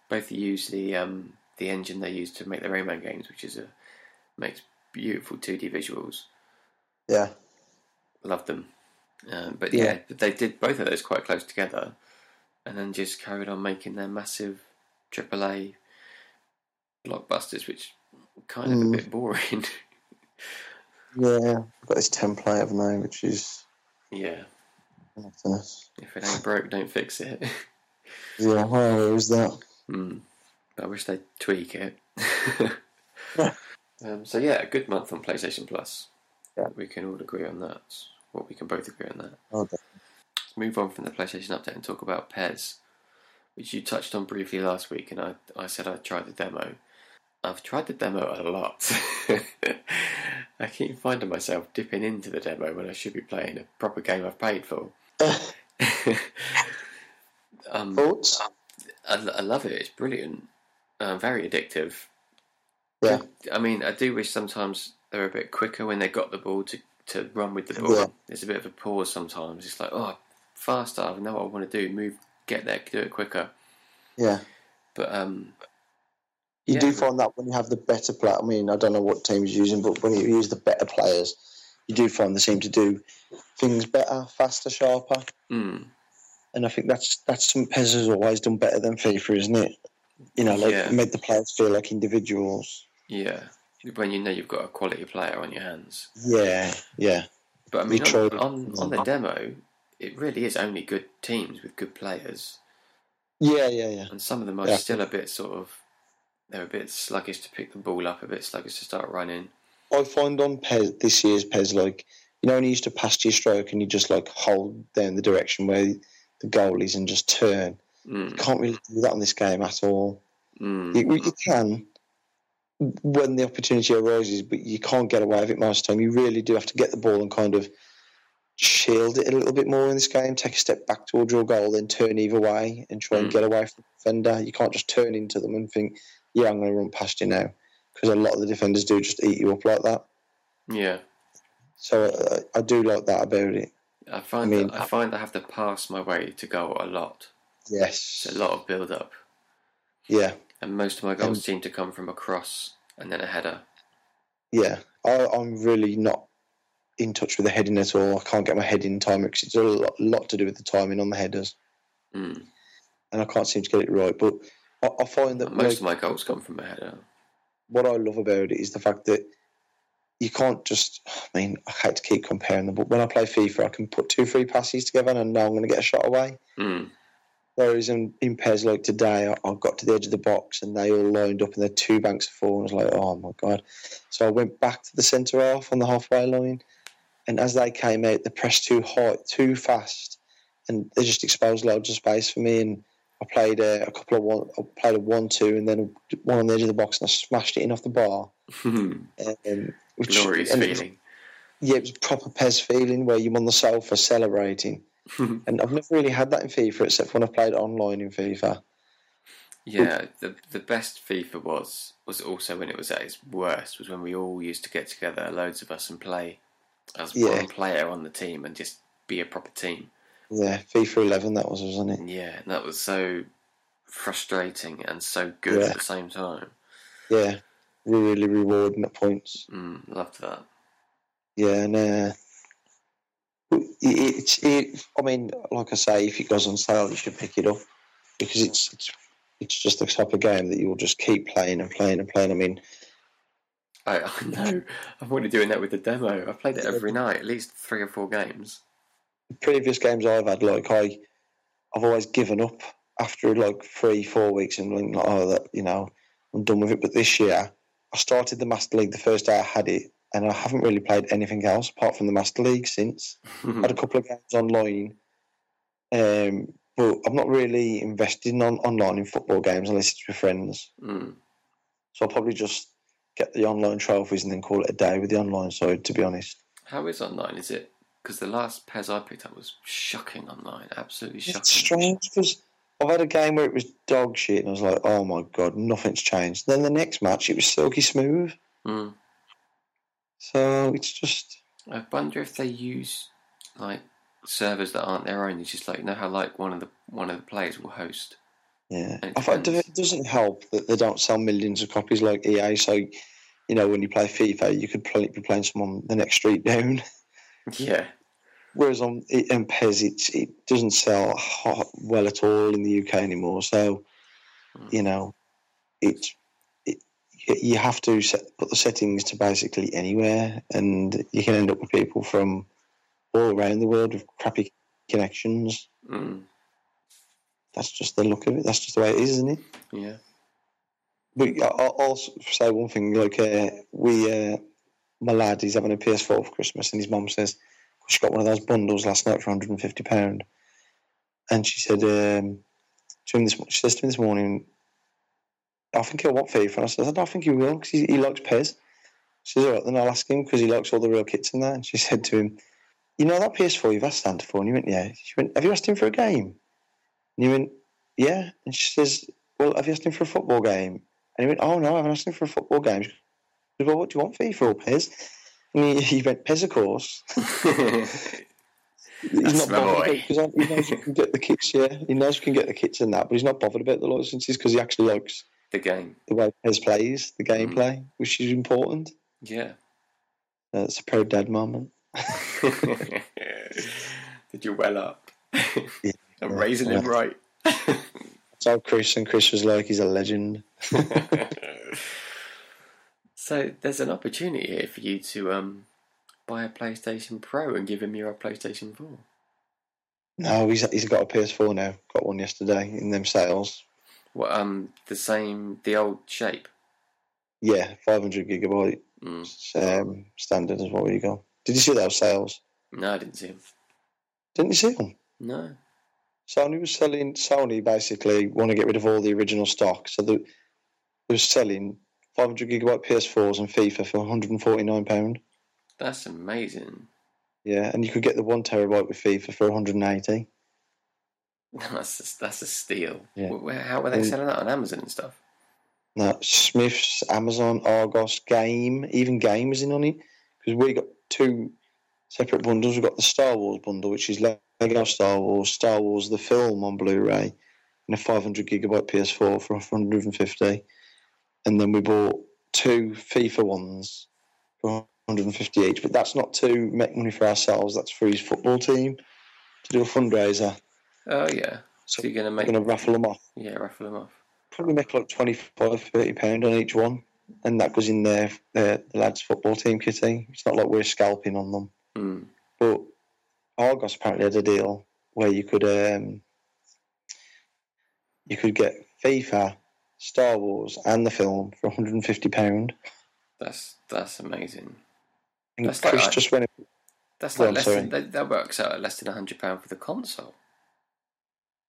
Both use the um, the engine they used to make the Rayman games, which is a makes beautiful 2D visuals. yeah, Loved them. Um, but Yeah. yeah, but they did both of those quite close together, and then just carried on making their massive AAA blockbusters, which kind of Mm. a bit boring. yeah. Got this template of now, which is yeah. If it ain't broke, don't fix it. Yeah, is that? mm. I wish they'd tweak it. Um, so yeah, a good month on PlayStation Plus. Yeah. We can all agree on that. Well, we can both agree on that. Okay. Let's move on from the PlayStation update and talk about PES, which you touched on briefly last week, and I, I said I tried the demo. I've tried the demo a lot. I keep finding myself dipping into the demo when I should be playing a proper game I've paid for. um, Thoughts? I, I love it. It's brilliant. Uh, very addictive. Yeah. I mean, I do wish sometimes they're a bit quicker when they got the ball to, to run with the ball. Yeah. There's a bit of a pause sometimes. It's like, oh, faster. I know what I want to do. Move, get there, do it quicker. Yeah. But um, You yeah, do find that when you have the better player. I mean, I don't know what team you're using, but when you use the better players, you do find they seem to do things better, faster, sharper. Mm. And I think that's that's something PES has always done better than FIFA, isn't it? You know, like Yeah. made the players feel like individuals. Yeah. When you know you've got a quality player on your hands. Yeah, yeah, But I mean, on, on, on the demo, it really is only good teams with good players. yeah, yeah, yeah. And some of them are Yeah. still a bit sort of. They're a bit sluggish to pick the ball up, a bit sluggish to start running. I find on PES this year's PES like you know when you used to pass to your stroke and you just like hold down the direction where the goal is and just turn. You Mm. can't really do that on this game at all. Mm. You, you can when the opportunity arises, but you can't get away with it most of the time. You really do have to get the ball and kind of shield it a little bit more in this game. Take a step back towards your goal, then turn either way and try and Mm. get away from the defender. You can't just turn into them and think, "Yeah, I'm going to run past you now," because a lot of the defenders do just eat you up like that. Yeah. So uh, I do like that about it. I find I mean- that I find I have to pass my way to goal a lot. Yes. It's a lot of build up. Yeah. And most of my goals And- seem to come from a cross and then a header. Yeah. I, I'm really not in touch with the heading at all. I can't get my head in time because it's a lot, lot to do with the timing on the headers, Mm. and I can't seem to get it right. But I, I find that Most like, of my goals come from a header. What I love about it is the fact that you can't just. I mean, I hate to keep comparing them, but when I play FIFA, I can put two, three passes together, and I know I'm going to get a shot away. Mm. Whereas in, in pairs like today, I, I got to the edge of the box and they all lined up and they're two banks of four. And I was like, oh my God. So I went back to the centre half on the halfway line. And as they came out, they pressed too high, too fast. And they just exposed loads of space for me. And I played a, a couple of one, I played a one-two and then one on the edge of the box and I smashed it in off the bar. Um, which, Glorious and it was- feeling. yeah, it was a proper PES feeling where you're on the sofa celebrating. And I've never really had that in FIFA except when I played online in FIFA. Yeah, the the best FIFA was was also when it was at its worst was when we all used to get together, loads of us, and play as Yeah. one player on the team and just be a proper team. Yeah, FIFA 11 that was, wasn't it? Yeah, that was so frustrating and so good Yeah. at the same time. Yeah, really rewarding at points. Mm, loved that. Yeah, and uh, it, it's it. I mean, like I say, if it goes on sale, you should pick it up because it's it's it's just the type of game that you'll just keep playing and playing and playing. I mean, I, I know. I'm already doing that with the demo. I played it every night, at least three or four games. Previous games I've had, like I, I've always given up after like three, four weeks and like, oh, that you know, I'm done with it. But this year, I started the Master League the first day I had it, and I haven't really played anything else apart from the Master League since. had a couple of games online, um, but I'm not really invested in on, online in football games unless it's with friends. mm. So I'll probably just get the online trophies and then call it a day with the online side. To be honest, How is online? Is it because the last PES I picked up was shocking online, absolutely shocking. it's strange because I've had a game where it was dog shit, and I was like, oh my god, nothing's changed. Then the next match, it was silky smooth. Mm. So it's just I wonder if they use like servers that aren't their own. It's just like you know how like one of the one of the players will host. yeah. It I find it doesn't help that they don't sell millions of copies like EA. So you know when you play FIFA, you could play, be playing someone the next street down. Yeah, Whereas on it- on PES, it's, it doesn't sell hot, well at all in the UK anymore. So, Mm. you know, it's it, you have to set, put the settings to basically anywhere, and you can end up with people from all around the world with crappy connections. mm. That's just the look of it. That's just the way it is, isn't it? yeah. But I- I'll say one thing. Like uh, we, uh, my lad, he's having a PS4 for Christmas, and his mum says she got one of those bundles last night for 150 pound, and she said um, to him this. She says to me this morning, "I think he'll want FIFA." And I said, "I don't think he will because he, he likes PES." She says, "All right, then I'll ask him because he likes all the real kits and that." And she said to him, "You know that PS4 you've asked Santa for?" And he went, "Yeah." She went, "Have you asked him for a game?" And he went, "Yeah." And she says, "Well, have you asked him for a football game?" And he went, "Oh no, I haven't asked him for a football game." She "Well, what do you want FIFA or PES?" And he, he went, "PES, of course." He's not bothered because he knows you can get the kits. Yeah, he knows you can get the kits and that, but he's not bothered about the licenses because he actually likes the game. the way PES plays, the Mm. gameplay, which is important. Yeah, That's a proud dad moment. Did you well up? Yeah. I'm raising him right. So Chris and Chris was like, he's a legend. So there's an opportunity here for you to um, buy a PlayStation Pro and give him your PlayStation 4. No, he's he's got a PS4 now. Got one yesterday in them sales. What um the same the old shape? Yeah, 500 gigabyte Mm. um, standard is what you got. Did you see those sales? No, I didn't see them. Didn't you see them? No. Sony was selling. Sony basically want to get rid of all the original stock, so they, they was selling 500 gigabyte PS4s and FIFA for 149 pound. That's amazing. Yeah, and you could get the one terabyte with FIFA for 180. That's a, that's a steal. Yeah. How were they Mm. selling that on Amazon and stuff? No, Smiths, Amazon, Argos, Game, even Game was in on it because we got two separate bundles. We've got the Star Wars bundle, which is Lego Star Wars, Star Wars the film on Blu-ray, and a 500 gigabyte PS4 for 150. And then we bought two FIFA ones for 150 each. But that's not to make money for ourselves. That's for his football team to do a fundraiser. Oh yeah. So So you're gonna we're make going to raffle them off. yeah raffle them off. probably make like 25 30 pound on each one and that goes in their, their the lads football team kitty it's not like we're scalping on them Mm. but Argos apparently had a deal where you could um you could get FIFA Star Wars and the film for 150 pound That's that's amazing. and That's like- Chris just went That's like on, less sorry. than that, that works out at less than hundred pound for the console.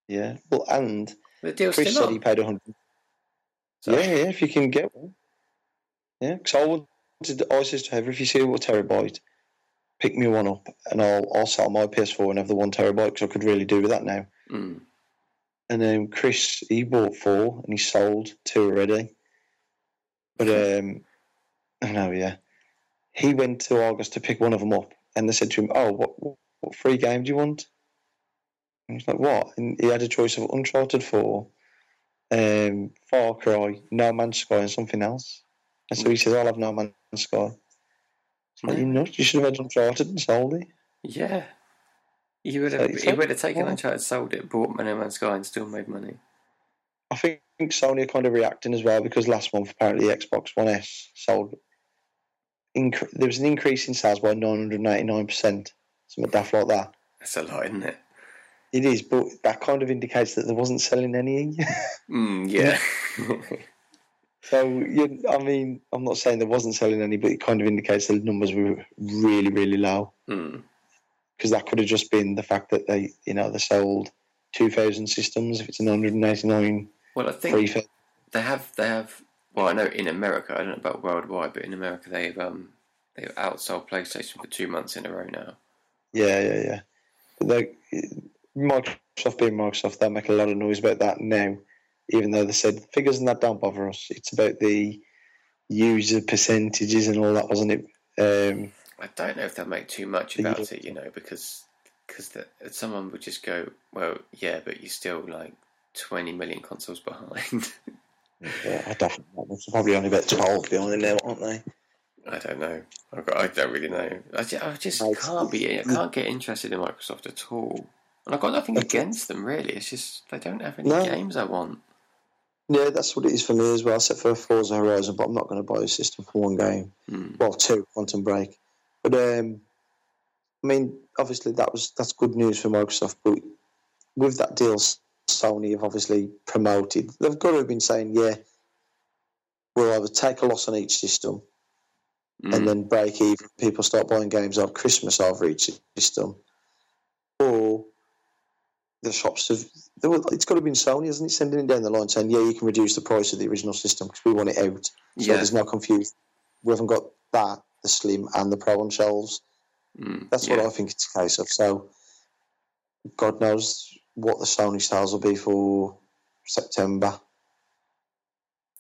yeah well and The deal's Chris still said on. he paid 100 So- yeah yeah if you can get one yeah because I wanted I said to her if you see a terabyte pick me one up and I'll I'll sell my PS4 and have the one terabyte because I could really do with that now. Mm. And then Chris he bought four and he sold two already. But um, I know yeah, he went to Argos to pick one of them up and they said to him, "Oh, what what, what free game do you want?" And he's like, "What?" And he had a choice of Uncharted Four, um, Far Cry, No Man's Sky, and something else. And so he says, "I'll have No Man's Sky." Like, you know, you should have had Uncharted and sold it. Yeah. You would have he would have taken yeah. Uncharted, sold it, bought Man No Man's Sky, and still made money. I think Sony are kind of reacting as well because last month apparently the Xbox One S sold. Inc- there was an increase in sales by nine hundred ninety nine percent, something daft like that. That's a lot, isn't it? It is, but that kind of indicates that there wasn't selling any. Mm, yeah. so, you, I mean, I'm not saying there wasn't selling any, but it kind of indicates the numbers were really, really low mm. Because that could have just been the fact that they, you know, they sold two thousand systems. If it's an hundred and eighty nine Well, I think they have they have. Well, I know in America, I don't know about worldwide, but in America they've um they've outsold PlayStation for two months in a row now. Yeah, yeah, yeah. But they, Microsoft being Microsoft, they make a lot of noise about that now, even though they said figures and that don't bother us. It's about the user percentages and all that, wasn't it? Um, I don't know if they'll make too much Yeah. about it, you know, because because someone would just go, well, yeah, but you're still like twenty million consoles behind. yeah, I don't know. There's probably only about 12 behind now, aren't they? I don't know. I, got, I don't really know. I just, I just can't be. I can't get interested in Microsoft at all. And I've got nothing against them really. It's just they don't have any No. games I want. Yeah, that's what it is for me as well, except for Forza Horizon, but I'm not going to buy a system for one game. Hmm. Well, two, Quantum Break. But, um, I mean, obviously that was that's good news for Microsoft, but with that deal Sony have obviously promoted, they've got to have been saying, yeah, we'll either take a loss on each system Mm. and then break even. People start buying games on Christmas over each system, or the shops have. were- It's got to have been Sony, hasn't it? Sending it down the line saying, "Yeah, you can reduce the price of the original system because we want it out." So yeah. there's no confusion. We haven't got that, the Slim and the Pro on shelves. Mm, That's yeah. what I think it's a case of. So, God knows what the Sony sales will be for September.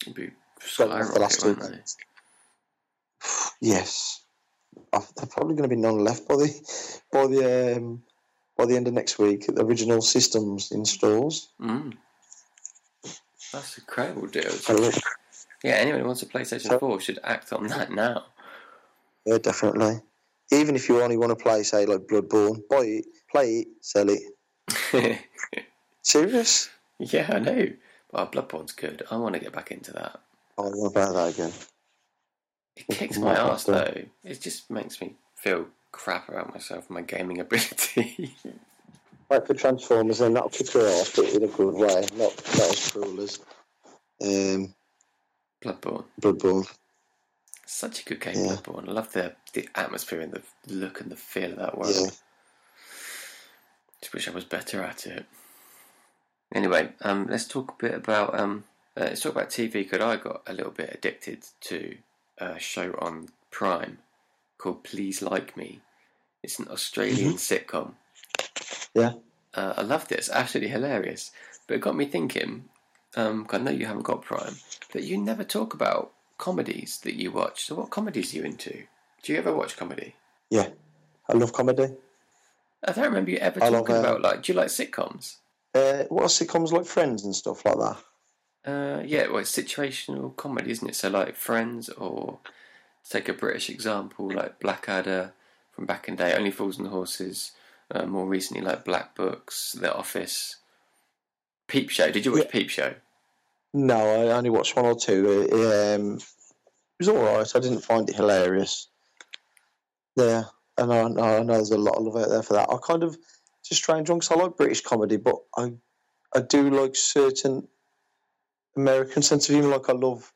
It'd be the last two? Yes, I- they're probably going to be none left by the by the um, by the end of next week. The original systems in stores. Mm. That's incredible deal. Yeah, anyone who wants a PlayStation So- 4 should act on that now. Yeah, definitely. Even if you only want to play, say, like Bloodborne, buy it, play it, sell it. Serious? yeah, I know. Well, Bloodborne's good. I want to get back into that. Oh, what about that again? It kicks my ass though. It just makes me feel crap about myself, and my gaming ability. like for Transformers, then that'll kick her off, but in a good way, not not as cruel as um, Bloodborne. Bloodborne. Such a good game, Yeah. Bloodborne. I love the the atmosphere and the look and the feel of that world. Yeah. Just wish I was better at it. Anyway, um, let's talk a bit about um, uh, let's talk about TV because I got a little bit addicted to a show on Prime called Please Like Me. It's an Australian sitcom. Yeah. Uh, I loved it. It's absolutely hilarious. But it got me thinking. Um, I know you haven't got Prime, but you never talk about comedies that you watch. So, what comedies are you into? Do you ever watch comedy? Yeah. I love comedy. I don't remember you ever I love, talking uh, about like. Do you like sitcoms? Uh, what are sitcoms like Friends and stuff like that? Uh, yeah, well, it's situational comedy, isn't it? So, like Friends, or take a British example, like Blackadder from back in the day, Only Fools and Horses. Uh, more recently, like Black Books, The Office, Peep Show. Did you watch Yeah. Peep Show? No, I only watched one or two. Uh, Um, it was all right. I didn't find it hilarious. Yeah, and I, I know there's a lot of love out there for that. I kind of it's a strange one 'cause I like British comedy, but I I do like certain American sense of humour. Like I love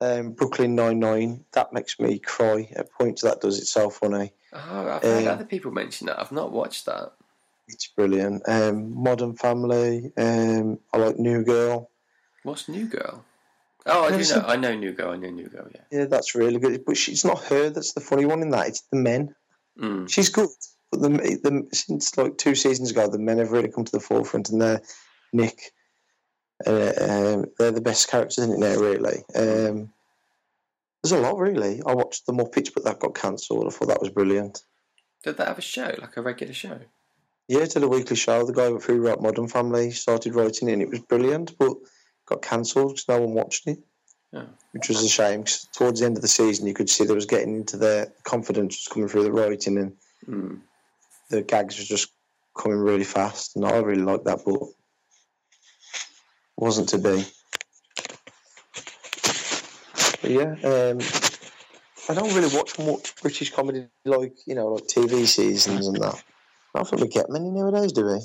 um, Brooklyn Nine Nine. That makes me cry at points. That does itself so funny. Oh, I've heard Uh, other people mention that. I've not watched that. It's brilliant. Um, Modern Family. Um, I like New Girl. What's New Girl? Oh, I do know. I know New Girl. I know New Girl. Yeah. Yeah, that's really good. But she, it's not her that's the funny one in that. It's the men. Mm. She's good, but the, the since like two seasons ago, the men have really come to the forefront, and they're Nick. Uh, um, they're the best characters in it now, really. Um, there's a lot, really. I watched the Muppets, but that got cancelled. I thought that was brilliant. Did they have a show, like a regular show? Yeah, did a weekly show. The guy who wrote Modern Family started writing it, and it was brilliant, but got cancelled because no one watched it, Oh. which was a shame. 'cause towards the end of the season, you could see there was getting into their confidence was coming through the writing, and Mm. the gags were just coming really fast, and I really liked that, but wasn't to be. But yeah, um, I don't really watch much British comedy, like you know, like TV seasons and that. I don't think we get many nowadays, do we?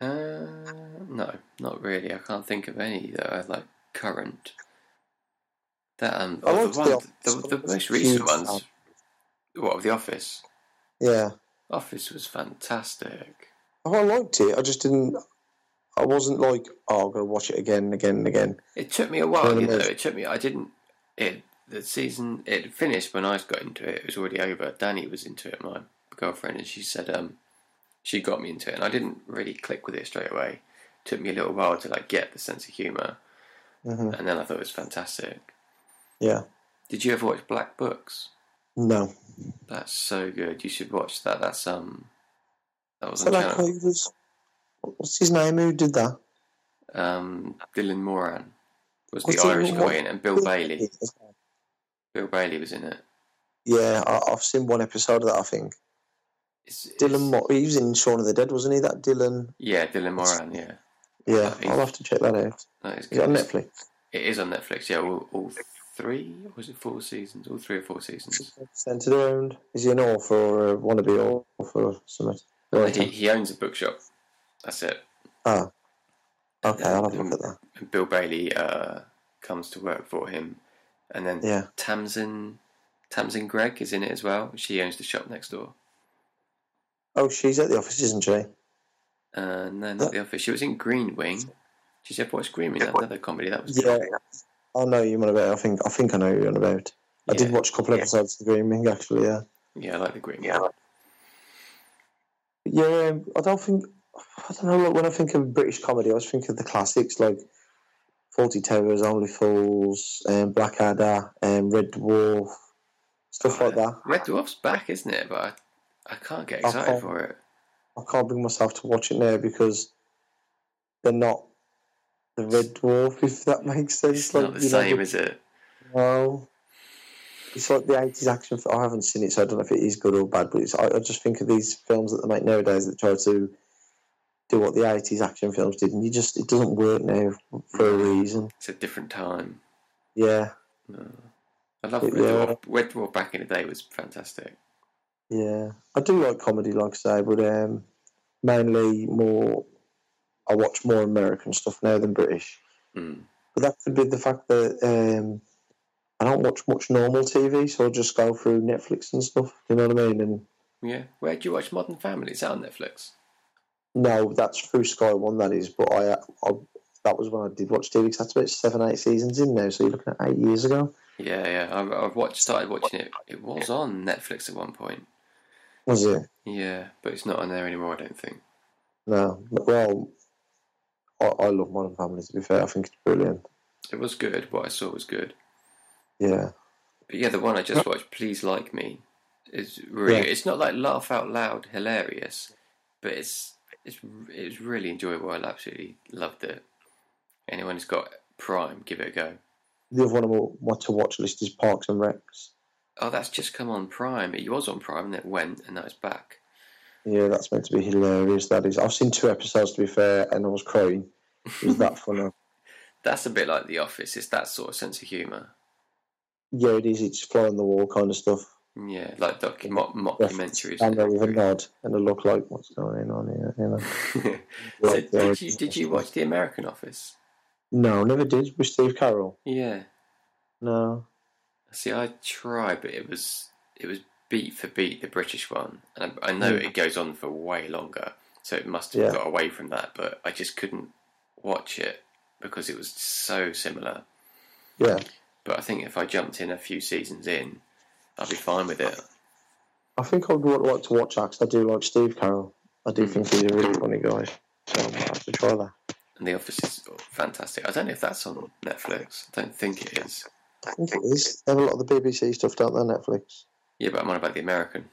Uh, no, not really. I can't think of any that are like current. That um, the, The one, Office. the, the most recent ones. What of The Office? Yeah, Office was fantastic. oh, I liked it. I just didn't. I wasn't like, oh, I'm gonna watch it again and again and again. It took me a while, you know. It took me. I didn't. It the season it finished when I got into it. It was already over. Danny was into it, my girlfriend, and she said um she got me into it, and I didn't really click with it straight away. It took me a little while to like get the sense of humor, hmm and then I thought it was fantastic. Yeah, Did you ever watch Black Books? no. That's so good. You should watch that. That's um that was So on that channel. was. What's his name? Who did that? Um, Dylan Moran was the What's he- Irish guy in and Bill Bailey. Bill Bailey was in it. Yeah, I, I've seen one episode of that. I think It's, it's- Dylan. Mo- He was in Shaun of the Dead, wasn't he? That Dylan. Yeah, Dylan Moran. Yeah, Yeah, I'll have to check that out. that is Is it on. Netflix? It is on Netflix. Yeah, all, all three or was it four seasons? All three or four seasons. Centered around. Is he an author or a wannabe author or something? He, he owns a bookshop. That's it. Ah, okay, I'll have a look at that. And Bill Bailey uh, comes to work for him, and then Yeah. Tamsin Tamsin Greig is in it as well. She owns the shop next door. Oh, she's at the office, isn't she? Uh, no, not the office. She was in Green Wing. She said, ever watch Green Wing? That another comedy. That was Yeah. good. I know you're on about. I think I think I know who you're on about. I did watch a couple of episodes of the Green Wing actually. Yeah. Yeah, I like the Green Wing. Yeah. Yeah, um, I don't think. I don't know. Like, when I think of British comedy, I always think of the classics like Fawlty Towers, Only Fools, um, Blackadder, um, Red Dwarf, stuff like that. Red Dwarf's back, isn't it? But I, can't get excited can't- for it. I can't bring myself to watch it now because they're not the Red Dwarf. If that makes sense, It's not the you know, same, is it? No. it's like the eighties action. fi- I haven't seen it, so I don't know if it is good or bad. But it's, I, I just think of these films that they make nowadays that try to do what the eighties action films did, and you just it doesn't work now for a reason. It's a different time. Yeah, I love Red yeah. Dwarf. Red Dwarf back in the day was fantastic. Yeah. I do like comedy, like I say, but um, mainly more. I watch more American stuff now than British. Mm. But that could be the fact that um, I don't watch much normal TV, so I just go through Netflix and stuff. You know what I mean? And Yeah. Where do you watch Modern Family? Is that on Netflix? no, that's through Sky One. That is, but I, I that was when I did watch TV. 'cause that's about seven, eight seasons in now. So you're looking at eight years ago. Yeah, yeah. I've, I've watched, started watching it. It was on Netflix at one point. Was it? Yeah, but it's not on there anymore. I don't think. No. Well, I, I love Modern Family. To be fair, I think it's brilliant. It was good. What I saw was good. Yeah, But yeah, the one I just watched, Please Like Me, is really. Yeah. It's not like laugh out loud hilarious, but it's it's it's really enjoyable. I absolutely loved it. Anyone who's got Prime, give it a go. the other one I want to watch list is Parks and Recs. Oh, that's just come on Prime. It was on Prime, and it went, and now it's back. Yeah, that's meant to be hilarious. That is. I've seen two episodes to be fair, and I was crying. It was that funny. That's a bit like The Office. It's that sort of sense of humour. Yeah, it is. It's fly on the wall kind of stuff. Yeah, like docu- mo- mockumentaries. There with a nod and a look like, what's going on here? You know. so Like did you did you watch The American Office? No, never did. With Steve Carell. Yeah. No. See, I tried, but it was it was beat for beat the British one, and I, I know Mm. it goes on for way longer, so it must have Yeah. got away from that. But I just couldn't watch it because it was so similar. Yeah. But I think if I jumped in a few seasons in, I'd be fine with it. I think I would like to watch that 'cause I do like Steve Carell. I do think he's a really funny guy. So I might have to try that. And The Office is fantastic. I don't know if that's on Netflix. I don't think it is. I think it is. They have a lot of the BBC stuff, don't they, Netflix? Yeah, but I'm on about the American.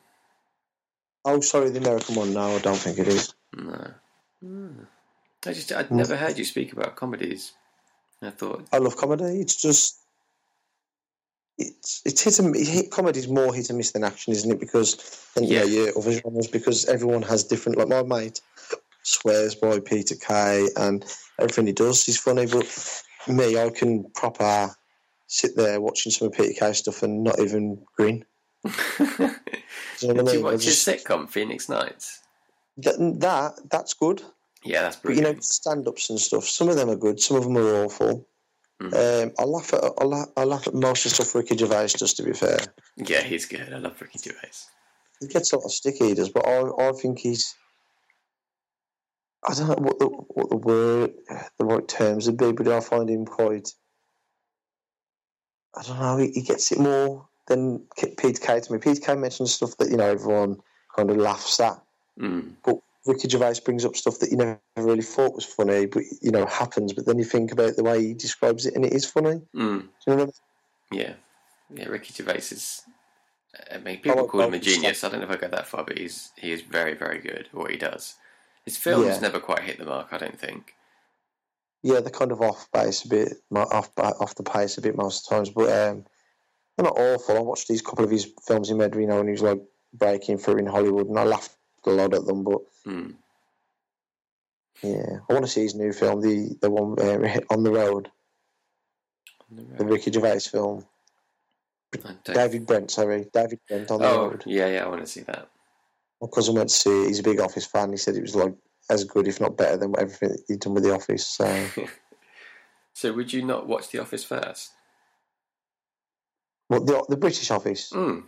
Oh, sorry, the American one. No, I don't think it is. No. Hmm. I just I'd never heard you speak about comedies. I thought, I love comedy. It's just it's it's hit and hit, comedy's more hit and miss than action, isn't it? Because and Yeah. yeah, yeah, other genres because everyone has different. Like my mate swears by Peter Kay and everything he does is funny, but me, I can proper sit there watching some of Peter Kay stuff and not even grin. Do you know I Did you mean? I watch his just- sitcom Phoenix Nights? that, that that's good. Yeah, that's But you know, stand ups and stuff. Some of them are good. Some of them are awful. Mm. Um, I laugh at I laugh, I laugh at most of the stuff Ricky Gervais does. To be fair, yeah, he's good. I love Ricky Gervais. he gets a lot of stick does, but I, I think he's. I don't know what the what the word the right terms would be, but I find him quite. I don't know. He, he gets it more than Peter Kay to me. Peter Kay mentions stuff that you know everyone kind of laughs at, Mm. but Ricky Gervais brings up stuff that you never really thought was funny, but you know happens. But then you think about the way he describes it, and it is funny. Do Mm. you know I mean? Yeah, yeah. Ricky Gervais is. I mean, people like call him a genius. I don't know if I go that far, but he's he is very, very good at what he does. His films Yeah. never quite hit the mark. I don't think. Yeah, they're kind of off base a bit, off off the pace a bit most of the times. But um, they're not awful. I watched these couple of his films in Med, you know, when he was like breaking through in Hollywood, and I laughed a lot at them. But Mm. yeah, I want to see his new film, the the one uh, on the road, the Ricky Gervais film. David Brent, sorry, David Brent on the Oh, road. yeah, yeah. I want to see that. My cousin went to see it. He's a big Office fan. He said it was like as good, if not better, than everything he'd done with the Office. So, So, would you not watch The Office first? well, the the British Office. Mm.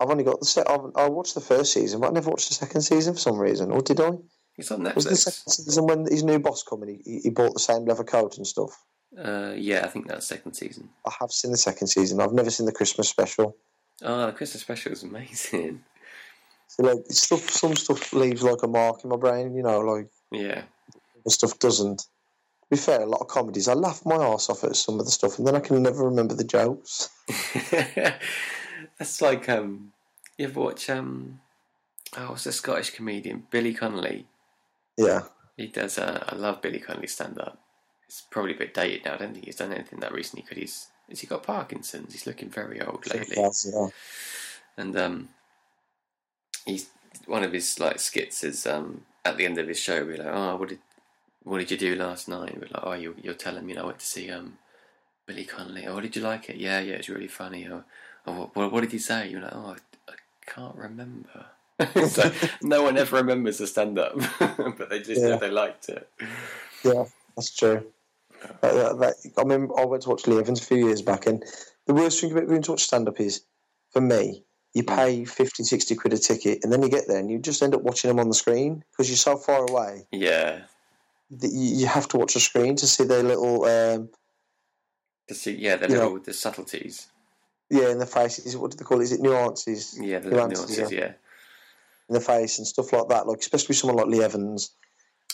I've only got the set. I've, watched the first season, but I never watched the second season for some reason. Or did I? It's on Was the Netflix. second season when his new boss come and he, he bought the same leather coat and stuff? Uh, yeah, I think that's second season. I have seen the second season. I've never seen the Christmas special. Oh, the Christmas special is amazing. Like stuff, some stuff leaves like a mark in my brain. You know, like Yeah. the stuff doesn't. To be fair, a lot of comedies, I laugh my arse off at some of the stuff, and then I can never remember the jokes. That's like um, you ever watch um, oh, what's the Scottish comedian Billy Connolly? Yeah, He does. Uh, I love Billy Connolly stand up. It's probably a bit dated now. I don't think he's done anything that recently because he's Has he got Parkinson's? He's looking very old lately. does, yeah. And um, he's one of his like skits is um at the end of his show. We're like, oh, what did what did you do last night? We're like, oh, you you're telling me I went to see um Billy Connolly. Oh, did you like it? Yeah, yeah, it's really funny. Oh, oh what, what did he say? You're like, oh, I, I can't remember. so no one ever remembers the stand up, but they just Yeah. said they liked it. Yeah, that's true. That, I mean, I went to watch Lee Evans a few years back, and the worst thing about going to watch stand up is, for me, you pay 50, 60 quid a ticket, and then you get there and you just end up watching them on the screen because you're so far away Yeah, that you, you have to watch the screen to see their little, um, to see, yeah, the Yeah. little the subtleties. yeah, in the faces. What do they call it? Is it nuances? Yeah, the Nuances, nuances. Yeah, In the face and stuff like that. Like, especially someone like Lee Evans.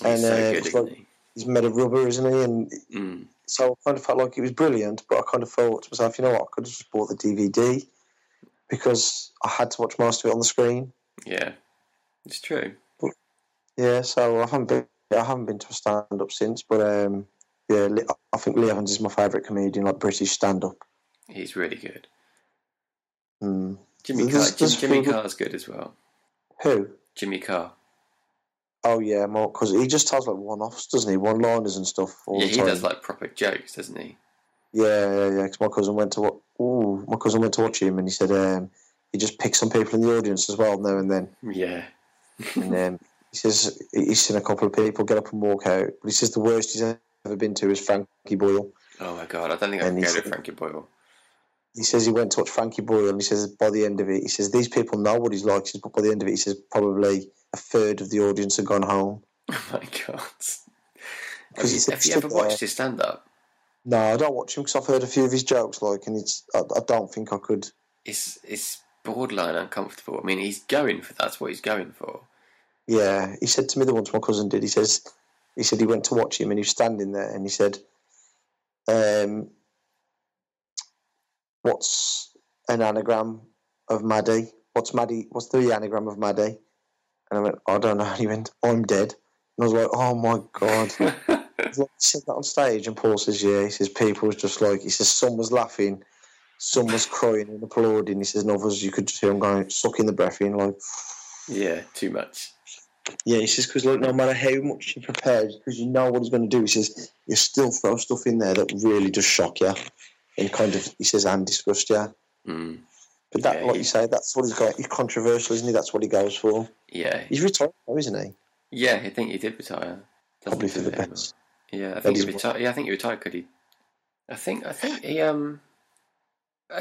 he's And, so uh, good, like- He's made of rubber, isn't he? And? Mm. so I kind of felt like it was brilliant, but I kind of thought to myself, you know what, I could have just bought the DVD because I had to watch most of it on the screen. Yeah, it's true. Yeah, so I haven't been, I haven't been to a stand up since, but um, yeah, I think Lee Evans is my favourite comedian, like British stand up. He's really good. Mm. Jimmy Carr, Jimmy people- Carr's good as well. Who? Jimmy Carr. Oh yeah, more because he just tells like one offs, doesn't he? One liners and stuff. All yeah, the he time. does like proper jokes, doesn't he? Yeah, yeah, yeah. Because my cousin went to watch. Ooh, my cousin went to watch him, and he said um, he just picks some people in the audience as well now and then. Yeah. And um, he says he's seen a couple of people get up and walk out, but he says the worst he's ever been to is Frankie Boyle. Oh my god, I don't think I've go to Frankie Boyle. He says he went to watch Frankie Boyle, and he says by the end of it, he says these people know what he's like. He says, but by the end of it, he says probably a third of the audience had gone home. Oh my god. Have Because you, have you ever watched his stand up? No, I don't watch him because I've heard a few of his jokes, like, and it's I, I don't think I could. It's it's borderline uncomfortable. I mean, he's going for that's what he's going for. Yeah, he said to me the once my cousin did. He says he said he went to watch him and he was standing there and he said, um, "What's an anagram of Maddie? What's Maddie? What's the anagram of Maddie?" And I went, "I don't know." And he went, "I'm dead." And I was like, "Oh my god!" Like, he said that on stage, and Paul says, "Yeah." He says, "People was just like," he says, "Some was laughing." Some was crying and applauding. He says, and others you could just hear him going, sucking the breath in, like, yeah, too much. yeah, he says because like no matter how much you prepared, because you know what he's going to do, he says you still throw stuff in there that really does shock you, and kind of he says and disgust you. Mm. But that, Yeah, like he- you say, that's what he's got. He's controversial, isn't he? That's what he goes for. Yeah, He's retired now, isn't he? yeah. I think he did retire. Doesn't Probably for the best. Yeah, I think he retired. Yeah, I think he retired because he. I think I think he um. I,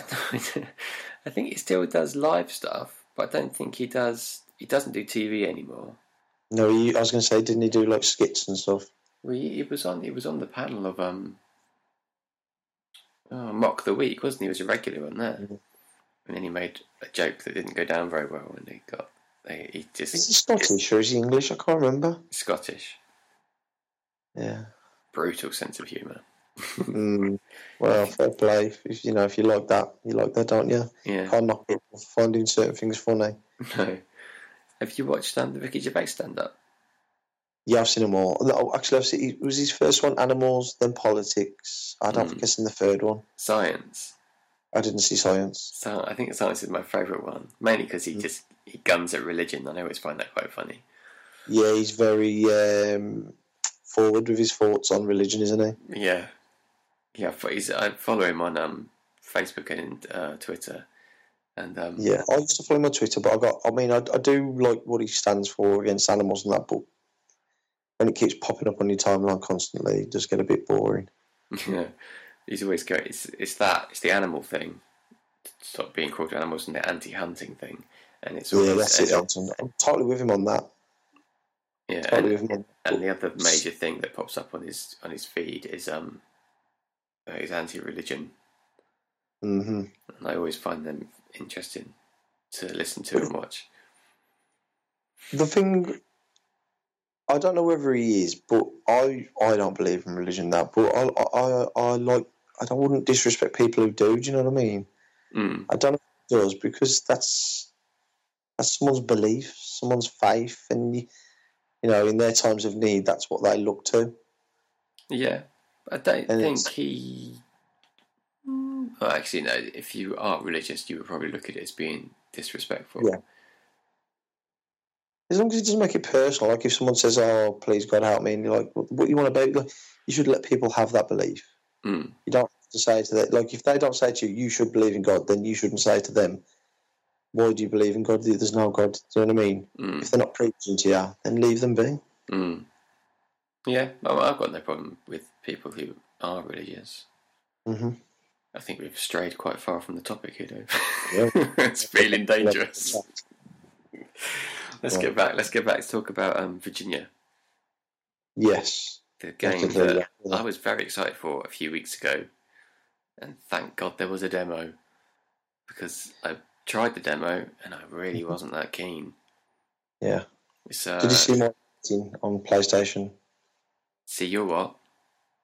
think he still does live stuff, but I don't think he does. He doesn't do TV anymore. No, he, I was going to say, didn't he do like skits and stuff? Well, he, he was on. He was on the panel of um. Oh, Mock the Week, wasn't he? He was a regular on there, Mhm. and then he made a joke that didn't go down very well, and he got. He, he just Is he Scottish or is he English? I can't remember. Scottish, Yeah. Brutal sense of humour. Mm, well, fair play. If, you know, if you like that, you like that, don't you? Yeah. Can't knock it finding certain things funny. No. Have you watched um, the Ricky Gervais stand up? Yeah, I've seen them all. Actually, I've seen. It was his first one, Animals, then Politics. I don't Mm. think it's in the third one. Science. I didn't see Science. So I think science is my favourite one, mainly because he just he guns at religion, and I always find that quite funny. Yeah, he's very um, forward with his thoughts on religion, isn't he? Yeah, yeah. He's, I follow him on um, Facebook and uh, Twitter, and um, Yeah, I used to follow him on Twitter, but I got. I mean, I, I do like what he stands for against animals and that, but when it keeps popping up on your timeline constantly, it does get a bit boring. yeah, he's always going. It's it's that it's the animal thing, stop being cruel to animals, and the anti-hunting thing, and it's always Yeah, that's it. I'm totally with him on that. Yeah, and, with him. On and the other major thing that pops up on his on his feed is um, uh, his anti-religion hmm and I always find them interesting to listen to and watch. The thing, I don't know whether he is, but I I don't believe in religion that. But I I I, I like. I don't, wouldn't disrespect people who do. Do you know what I mean? Mm. I don't know if he does because that's that's someone's belief, someone's faith, and you, you know, in their times of need, that's what they look to. Yeah, I don't And think he. Well, actually, no. If you are religious, you would probably look at it as being disrespectful. Yeah. As long as it doesn't make it personal, like if someone says, "Oh, please God help me," and you're like, "What, you want to be?" Like, you should let people have that belief. Mm. You don't have to say to them, like, if they don't say to you, "You should believe in God," then you shouldn't say to them, "Why do you believe in God? There's no God." Do you know what I mean? Mm. If they're not preaching to you, then leave them be. Mm. Yeah, well, I've got no problem with people who are religious. hmm I think we've strayed quite far from the topic here, Dave. Yeah. it's feeling dangerous. Let's Yeah. get back. Let's get back to talk about um, Virginia, Yes. the game that yeah. I was very excited for a few weeks ago, and thank God there was a demo because I tried the demo and I really wasn't that keen. Yeah. Uh, Did you see my rating on PlayStation? see your what?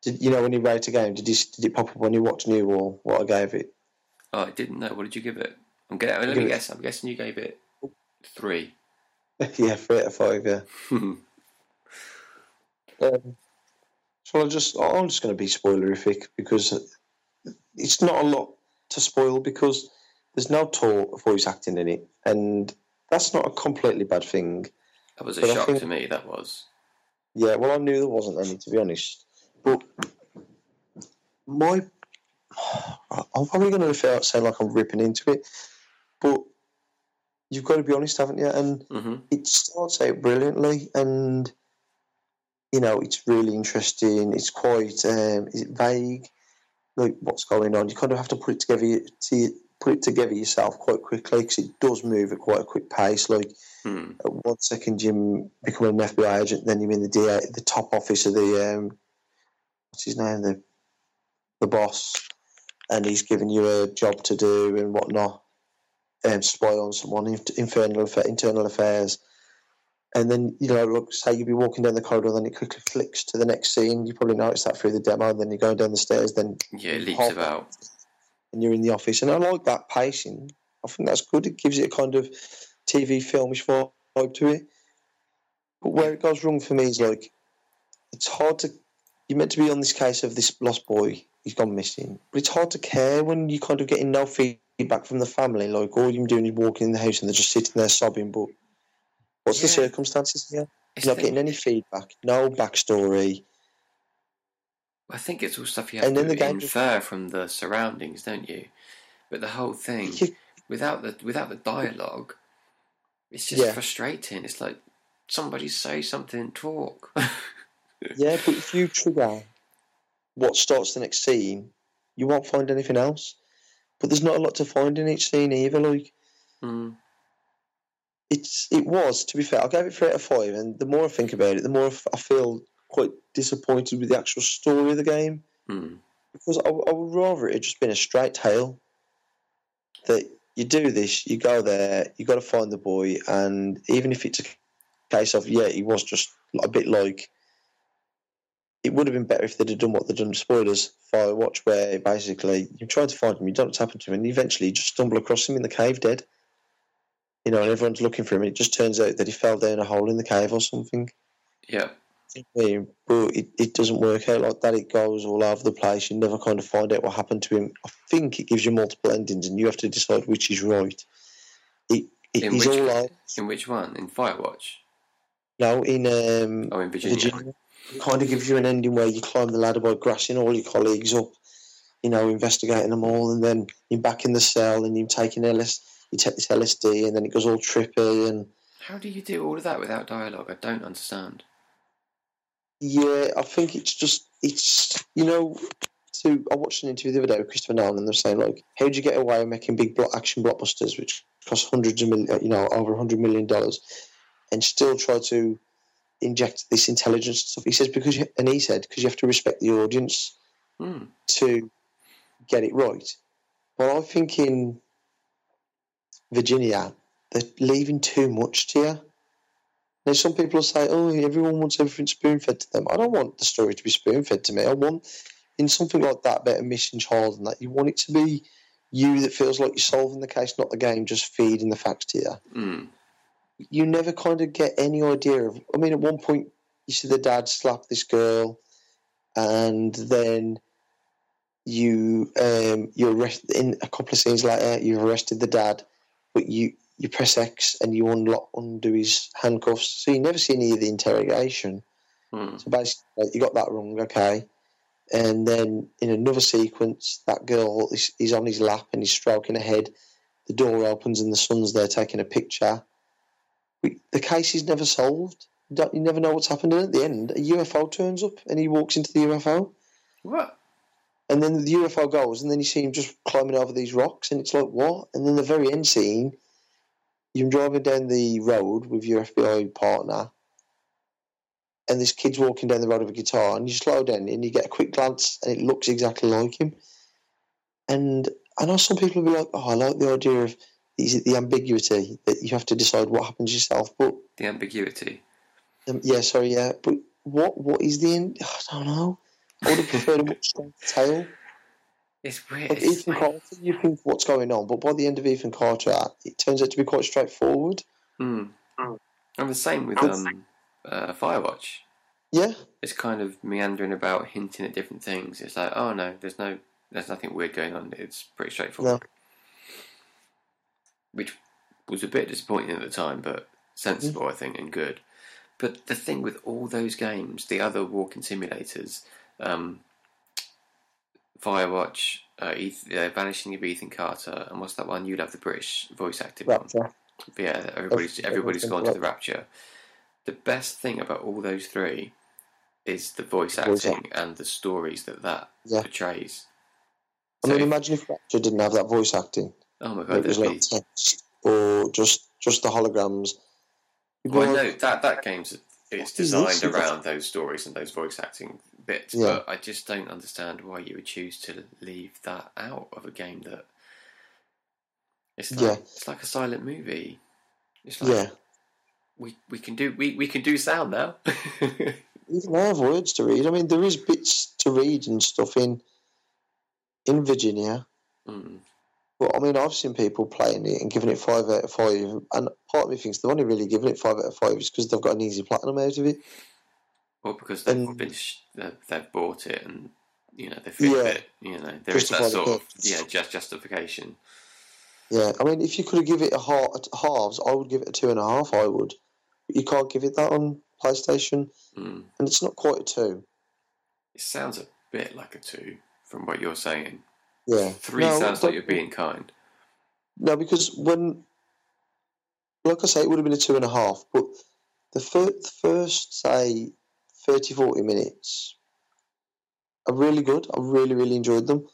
Did you know when you rate a game? Did you did it pop up when you watched New or what I gave it? Oh, I didn't know. What did you give it? I'm getting. Let me guess. I'm guessing you gave it three. yeah, three out of five. Yeah. Um, so I just I'm just going to be spoilerific because it's not a lot to spoil because there's no talk of voice acting in it, and that's not a completely bad thing. that was a But shock think- to me. That was. Yeah, well, I knew there wasn't any to be honest, but my I'm probably going to sound like I'm ripping into it, but you've got to be honest, haven't you? And hmm it starts out brilliantly and you know it's really interesting it's quite um, is it vague like what's going on you kind of have to put it together to put it together yourself quite quickly because it does move at quite a quick pace. Like Hmm. at one second you become an FBI agent then you're in the DA, the top office of the um, what's his name? The the boss. And he's giving you a job to do and whatnot um, spy on someone inf- infernal internal affairs. And then you know look say you'd be walking down the corridor then it quickly flicks to the next scene. You probably noticed that through the demo and then you're going down the stairs then Yeah, it leaps about. And you're in the office. And I like that pacing. I think that's good. It gives it a kind of TV filmish vibe to it. But where it goes wrong for me is like it's hard to you're meant to be on this case of this lost boy he's gone missing. But it's hard to care when you're kind of getting no feedback from the family like all you're doing is walking in the house and they're just sitting there sobbing. But what's the circumstances here? You're not getting any feedback no backstory I think it's all stuff you have And to the game just- infer from the surroundings, don't you? But the whole thing, without the without the dialogue, it's just Yeah. frustrating. It's like somebody say something, talk. Yeah, but if you trigger what starts the next scene, you won't find anything else. But there's not a lot to find in each scene either. Like mm. it's, it was. To be fair, I gave it three out of five, and the more I think about it, the more I feel quite disappointed with the actual story of the game Mm. because I would rather it had just been a straight tale. That you do this, you go there, you got to find the boy, and even if it's a case of yeah, he was just a bit like. It would have been better if they'd have done what they'd done. Spoilers, Firewatch, where basically you try to find him, you don't know what's happened to him, and eventually you just stumble across him in the cave dead. You know, and everyone's looking for him, and it just turns out that he fell down a hole in the cave or something. Yeah, But it, it doesn't work out like that. It goes all over the place. You never kind of find out what happened to him. I think it gives you multiple endings, and you have to decide which is right. It, it In which- in which one? In Firewatch? No, in um, Oh, in Virginia. Virginia. It kind of gives you an ending where you climb the ladder by grassing all your colleagues up, you know, investigating them all, and then you're back in the cell, and you're taking LS, you take this LSD, and then it goes all trippy, and How do you do all of that without dialogue? I don't understand. Yeah, I think it's just it's you know. To I watched an interview the other day with Christopher Nolan, and they're saying like, how do you get away with making big block action blockbusters, which cost hundreds of million, you know, over a hundred million dollars, and still try to inject this intelligence and stuff? He says because, you, and he said because you have to respect the audience Hmm. to get it right. Well, I think in Virginia, they're leaving too much to you. Some people will say, oh, everyone wants everything spoon fed to them. I don't want the story to be spoon fed to me. I want, in something like that, better mission child and that, you want it to be you that feels like you're solving the case, not the game just feeding the facts to you. Hmm. You never kind of get any idea of. I mean, at one point, you see the dad slap this girl, and then you um, you arrest in a couple of scenes later. You've arrested the dad, but you you press X and you unlock undo his handcuffs, so you never see any of the interrogation. Hmm. So basically, like, you got that wrong, okay. And then in another sequence, that girl is, is on his lap and he's stroking her head. The door opens and the son's there taking a picture. We, the case is never solved. You, don't, you never know what's happened. And at the end, a UFO turns up and he walks into the UFO. What? And then the UFO goes, and then you see him just climbing over these rocks, and it's like, what? And then the very end scene, you're driving down the road with your FBI partner, and this kid's walking down the road with a guitar, and you slow down and you get a quick glance, and it looks exactly like him. And I know some people will be like, oh, I like the idea of is it the ambiguity that you have to decide what happens yourself, but The ambiguity. um, yeah, sorry, yeah, but what what is the end? I don't know. I would have preferred a much stronger tale. It's weird. Like It's Ethan like- Carter, you think what's going on, but by the end of Ethan Carter, it turns out to be quite straightforward. Hmm. And the same with um, uh, Firewatch. Yeah, It's kind of meandering about, hinting at different things. It's like, oh no, there's no, there's nothing weird going on. It's pretty straightforward. Which was a bit disappointing at the time, but sensible, I think, and good. But the thing with all those games, the other walking simulators, um, Firewatch, uh, Eth- uh, Vanishing of Ethan Carter, and what's that one? You love the British voice acting one. Rapture. Yeah, everybody's everybody's gone to the Rapture. The best thing about all those three is the voice Voice acting and the stories that that Yeah. portrays. I So mean, if- imagine if Rapture didn't have that voice acting. oh my god, It was like be. text or just just the holograms. You'd Well, no, that that game's it's designed around those stories and those voice acting bits, Yeah. but I just don't understand why you would choose to leave that out of a game that. It's like Yeah. it's like a silent movie. It's like yeah. we, we can do we, we can do sound now. Even I have words to read. I mean, there is bits to read and stuff in in Virginia. Mm. But I mean, I've seen people playing it and giving it five out of five, and part of me thinks they've only really given it five out of five is because they've got an easy platinum out of it. Well, because they've And- been sh- they've, they've bought it and you know they fixed Yeah. it. You know there is that sort of yeah just justification. Yeah, I mean, if you could have give it a half, halves, I would give it a two and a half. I would, but you can't give it that on PlayStation, Mm. and it's not quite a two. It sounds a bit like a two from what you're saying. Yeah, Three No, sounds like you're being kind. No, because when, like I say, it would have been a two and a half, but the, fir- the first, say, 30, 40 minutes are really good. I really, really enjoyed them.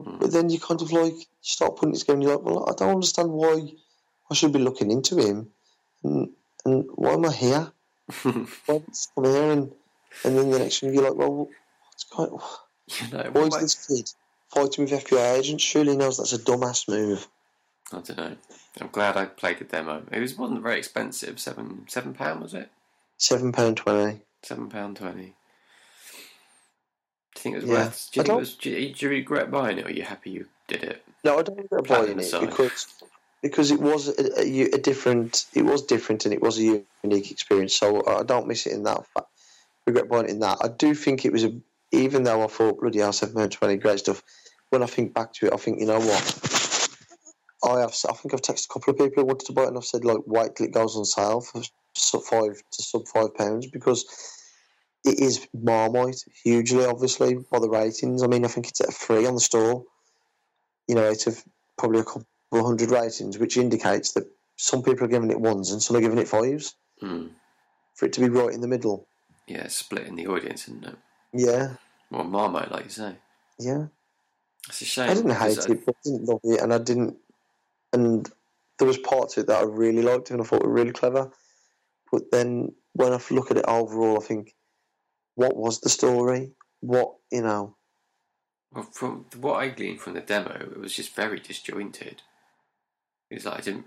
Mm. But then you kind of like, you start putting it together and you're like, well, I don't understand why I should be looking into him. And, and why am I here? Why come here? And, and then the next thing you're like, well, what's going on? you know, Why is this kid fighting with FBI agents? Surely knows that's a dumbass move. I don't know. I'm glad I played the demo. It was wasn't very expensive. Seven seven pound was it? £7.20. Seven pound twenty. Do you think it was Yeah. worth? Do you, think it was, do, you, do you regret buying it, or are you happy you did it? No, I don't regret buying it because because it was a, a, a different. It was different, and it was a unique experience. So I don't miss it in that. Fa- regret buying it in that. I do think it was a. Even though I thought bloody hell, seven pound twenty, great stuff. When I think back to it, I think you know what. I have. I think I've texted a couple of people who wanted to buy it, and I've said like, wait till it goes on sale for sub five to sub five pounds because it is Marmite hugely, obviously by the ratings. I mean, I think it's at three on the store. You know, out of probably a couple of hundred ratings, which indicates that some people are giving it ones and some are giving it fives. Hmm. For it to be right in the middle, Yeah, split in the audience, isn't it? yeah, Well, Marmite, like you say. yeah. It's a shame. I didn't hate because it, but I didn't love it, and I didn't. And there was parts of it that I really liked and I thought were really clever. But then when I look at it overall, I think, what was the story? What you know? Well, from what I gleaned from the demo, it was just very disjointed. It was like I didn't,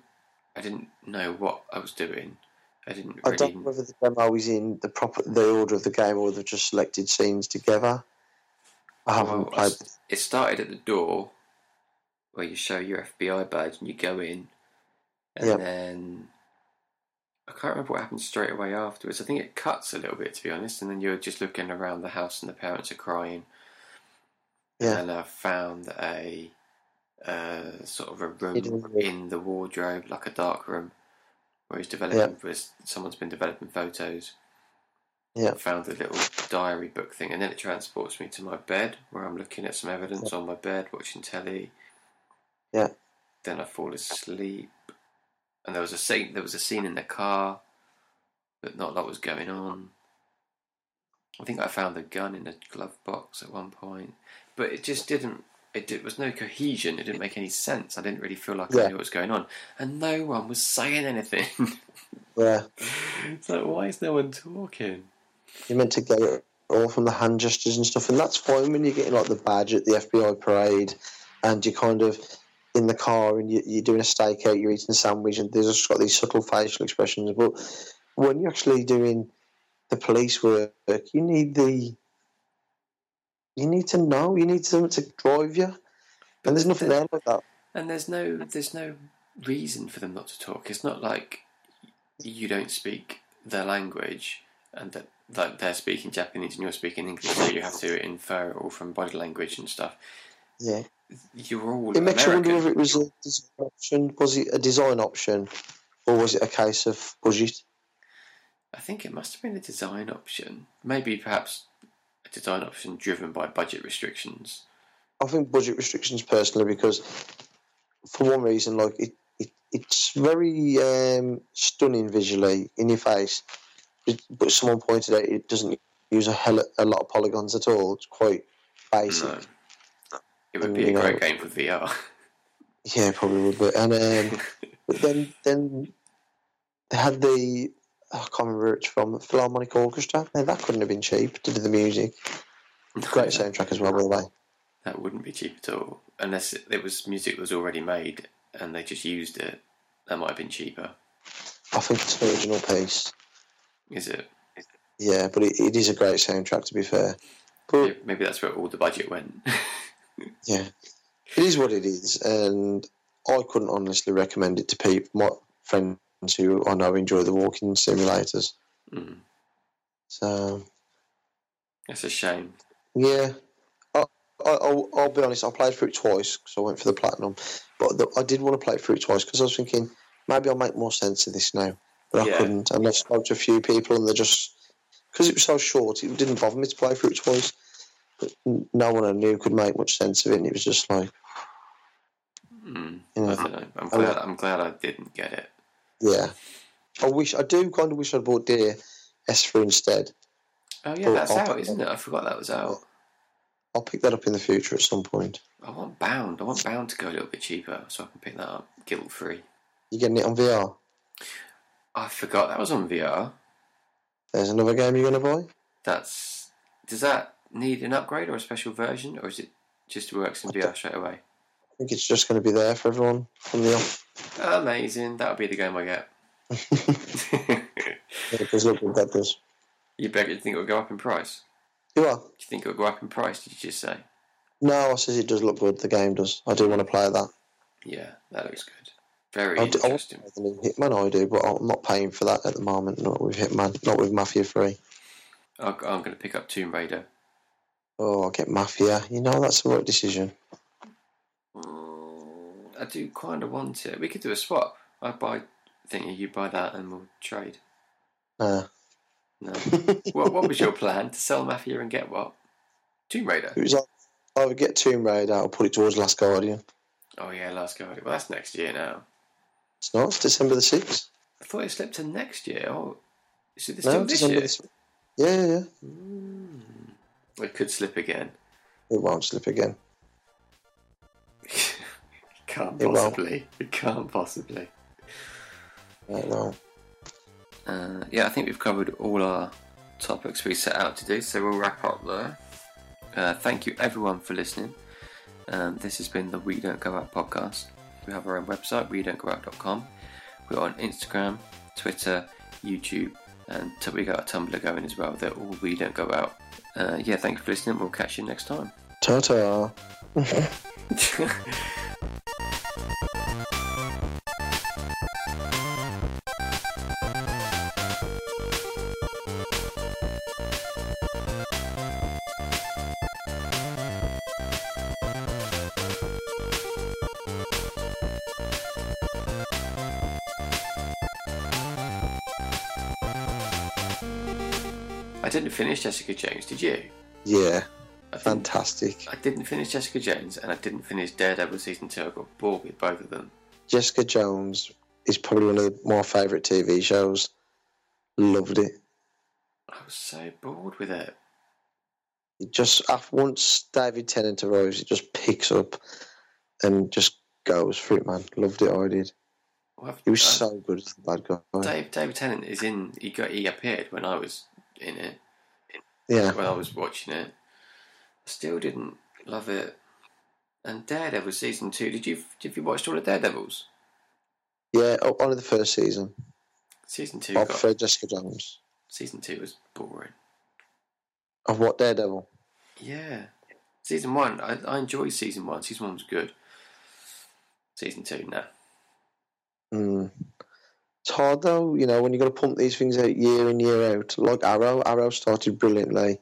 I didn't know what I was doing. I didn't I really. don't know whether the demo is in the proper the order of the game or they've just selected scenes together. I haven't Well, played. it started at the door, where you show your FBI badge and you go in, and Yep. then I can't remember what happened straight away afterwards. I think it cuts a little bit, to be honest, and then you're just looking around the house and the parents are crying. Yeah. and I found a uh, sort of a room in the wardrobe, like a dark room, where he's developing. where someone's been developing photos. Yeah. Found a little diary book thing, and then it transports me to my bed, where I'm looking at some evidence on my bed, watching telly. Yeah. Then I fall asleep, and there was a scene. There was a scene in the car, but not a lot was going on. I think I found a gun in a glove box at one point, but it just didn't. It did, was no cohesion. It didn't make any sense. I didn't really feel like I knew what was going on, and no one was saying anything. Yeah. it's like, why is no one talking? You're meant to get it all from the hand gestures and stuff, and that's fine when you're getting like the badge at the FBI parade, and you're kind of in the car and you, you're doing a stakeout, you're eating a sandwich, and there's just got these subtle facial expressions. But when you're actually doing the police work, you need the you need to know, you need someone to drive you, and there's nothing there like that. And there's no there's no reason for them not to talk. It's not like you don't speak their language and that like they're speaking Japanese and you're speaking English, so you have to infer it all from body language and stuff. Yeah, You're all it makes you wonder if it was a design option. Was it a design option, or was it a case of budget? I think it must have been a design option. Maybe perhaps a design option driven by budget restrictions. I think budget restrictions personally because for one reason, like it, it it's very um, stunning visually in your face, but, but someone pointed out it doesn't use a hell a lot of polygons at all. It's quite basic. No. It would be a you know- great game for VR. Yeah, probably would. But and um, but then then they had the I can't remember it's from Philharmonic Orchestra. Now that couldn't have been cheap to do the music. Great soundtrack as well, by the way. That wouldn't be cheap at all, unless it, it was music that was already made and they just used it. That might have been cheaper. I think it's an original piece. Is it? Yeah, but it, it is a great soundtrack to be fair. But Yeah, Maybe that's where all the budget went. Yeah, it is what it is, and I couldn't honestly recommend it to people, my friends who I know enjoy the walking simulators. mm. So That's a shame. yeah, I, I, I'll, I'll be honest. I played through it twice because I went for the platinum, but the, I did want to play through it twice because I was thinking maybe I'll make more sense of this now, but Yeah. I couldn't. And I spoke to a few people, and they just because it was so short, it didn't bother me to play through it twice. But no one I knew could make much sense of it, and it was just like, Mm. you know, I don't know. I'm glad. I'm glad I didn't get it. Yeah. I wish I do kind of wish I'd bought Dear Esther instead. Oh yeah, Well, that's I'll- out, isn't it? I forgot that was out. I'll pick that up in the future at some point. I want Bound. I want Bound to go a little bit cheaper so I can pick that up guilt free. You getting it on VR? I forgot that was on VR. There's another game you're going to buy? That's does that need an upgrade or a special version, or is it just works in VR straight away? I think it's just going to be there for everyone from the off. Amazing. That'll be the game I get. It does look good, that does. you bet you think it'll go up in price? You are? Do you think it'll go up in price? Did you just say? No, I says it does look good. The game does. I do want to play that. Yeah, that looks good. Very I, do, I want to interesting. the new Hitman. I do, but I'm not paying for that at the moment. Not with Hitman. Not with Mafia 3. I'm going to pick up Tomb Raider. Oh, I'll get Mafia. You know that's the right decision. I do kind of want it. We could do a swap. I buy thingy, you buy that, and we'll trade. Nah. No. what, what was your plan? To sell Mafia and get what? Tomb Raider. It was like, I would get Tomb Raider, I'll put it towards Last Guardian. Oh yeah, Last Guardian. Well, that's next year now. It's not, it's December the 6th. I thought it slipped to next year. Oh, is it No, still this December year? Yeah, yeah, yeah. Mm. It could slip again. It won't slip again. it can't It possibly. It can't possibly. No. Uh, yeah, I think we've covered all our topics we set out to do, so we'll wrap up there. Uh, thank you everyone for listening. Um, this has been the We Don't Go Out podcast. We have our own website, we don't go out.com. We're on Instagram, Twitter, YouTube, and we got a Tumblr going as well. They're all We Don't Go Out. Uh, yeah, thank you for listening. We'll catch you next time. Ta ta. I didn't finish Jessica Jones. Did you? Yeah, I fantastic. I didn't finish Jessica Jones, and I didn't finish Daredevil season two. I got bored with both of them. Jessica Jones is probably one of my favourite TV shows. Loved it. I was so bored with it. It just once David Tennant arrives, it just picks up and just goes for it, man. Loved it. I did. Well, He was so good as the bad guy. Dave David Tennant is in. He got he appeared when I was in it. Yeah, When I was watching it, I still didn't love it. And Daredevil season two. Did you did you watch all the Daredevils? yeah. Oh, only the first season. Season two I prefer Jessica Jones. season two was boring. Of what Daredevil? Yeah, season one. I, I enjoyed season one. Season one was good. Season two, no. Mm. It's hard though, you know, when you've got to pump these things out year in year out. Like Arrow, Arrow started brilliantly.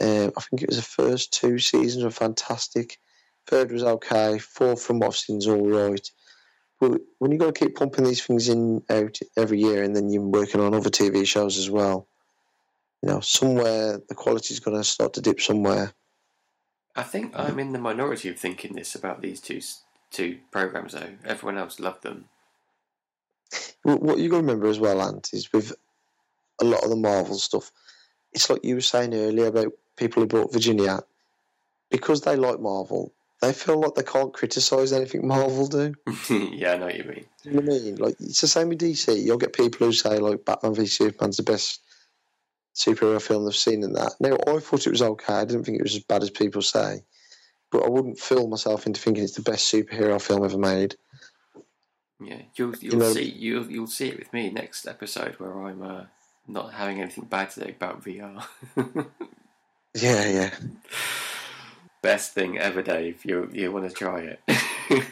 Um, I think it was the first two seasons were fantastic. Third was okay. Fourth from what I've seen is all right. But when you've got to keep pumping these things in out every year, and then you're working on other TV shows as well, you know, somewhere the quality's going to start to dip somewhere. I think I'm in the minority of thinking this about these two two programs though. Everyone else loved them. Wh- What you got to remember as well, Ant, is with a lot of the Marvel stuff, it's like you were saying earlier about people who bought Virginia, because they like Marvel, they feel like they can't criticise anything Marvel do. yeah, I know what you mean. You know what I mean? Like it's the same with DC. You'll get people who say like Batman v Superman's the best superhero film they've seen in that. Now I thought it was okay. I didn't think it was as bad as people say, but I wouldn't fool myself into thinking it's the best superhero film ever made. Yeah, you'll you'll know- see you'll you'll see it with me next episode where I'm uh, not having anything bad to say about VR. Yeah, yeah. Best thing ever, Dave. You you want to try it?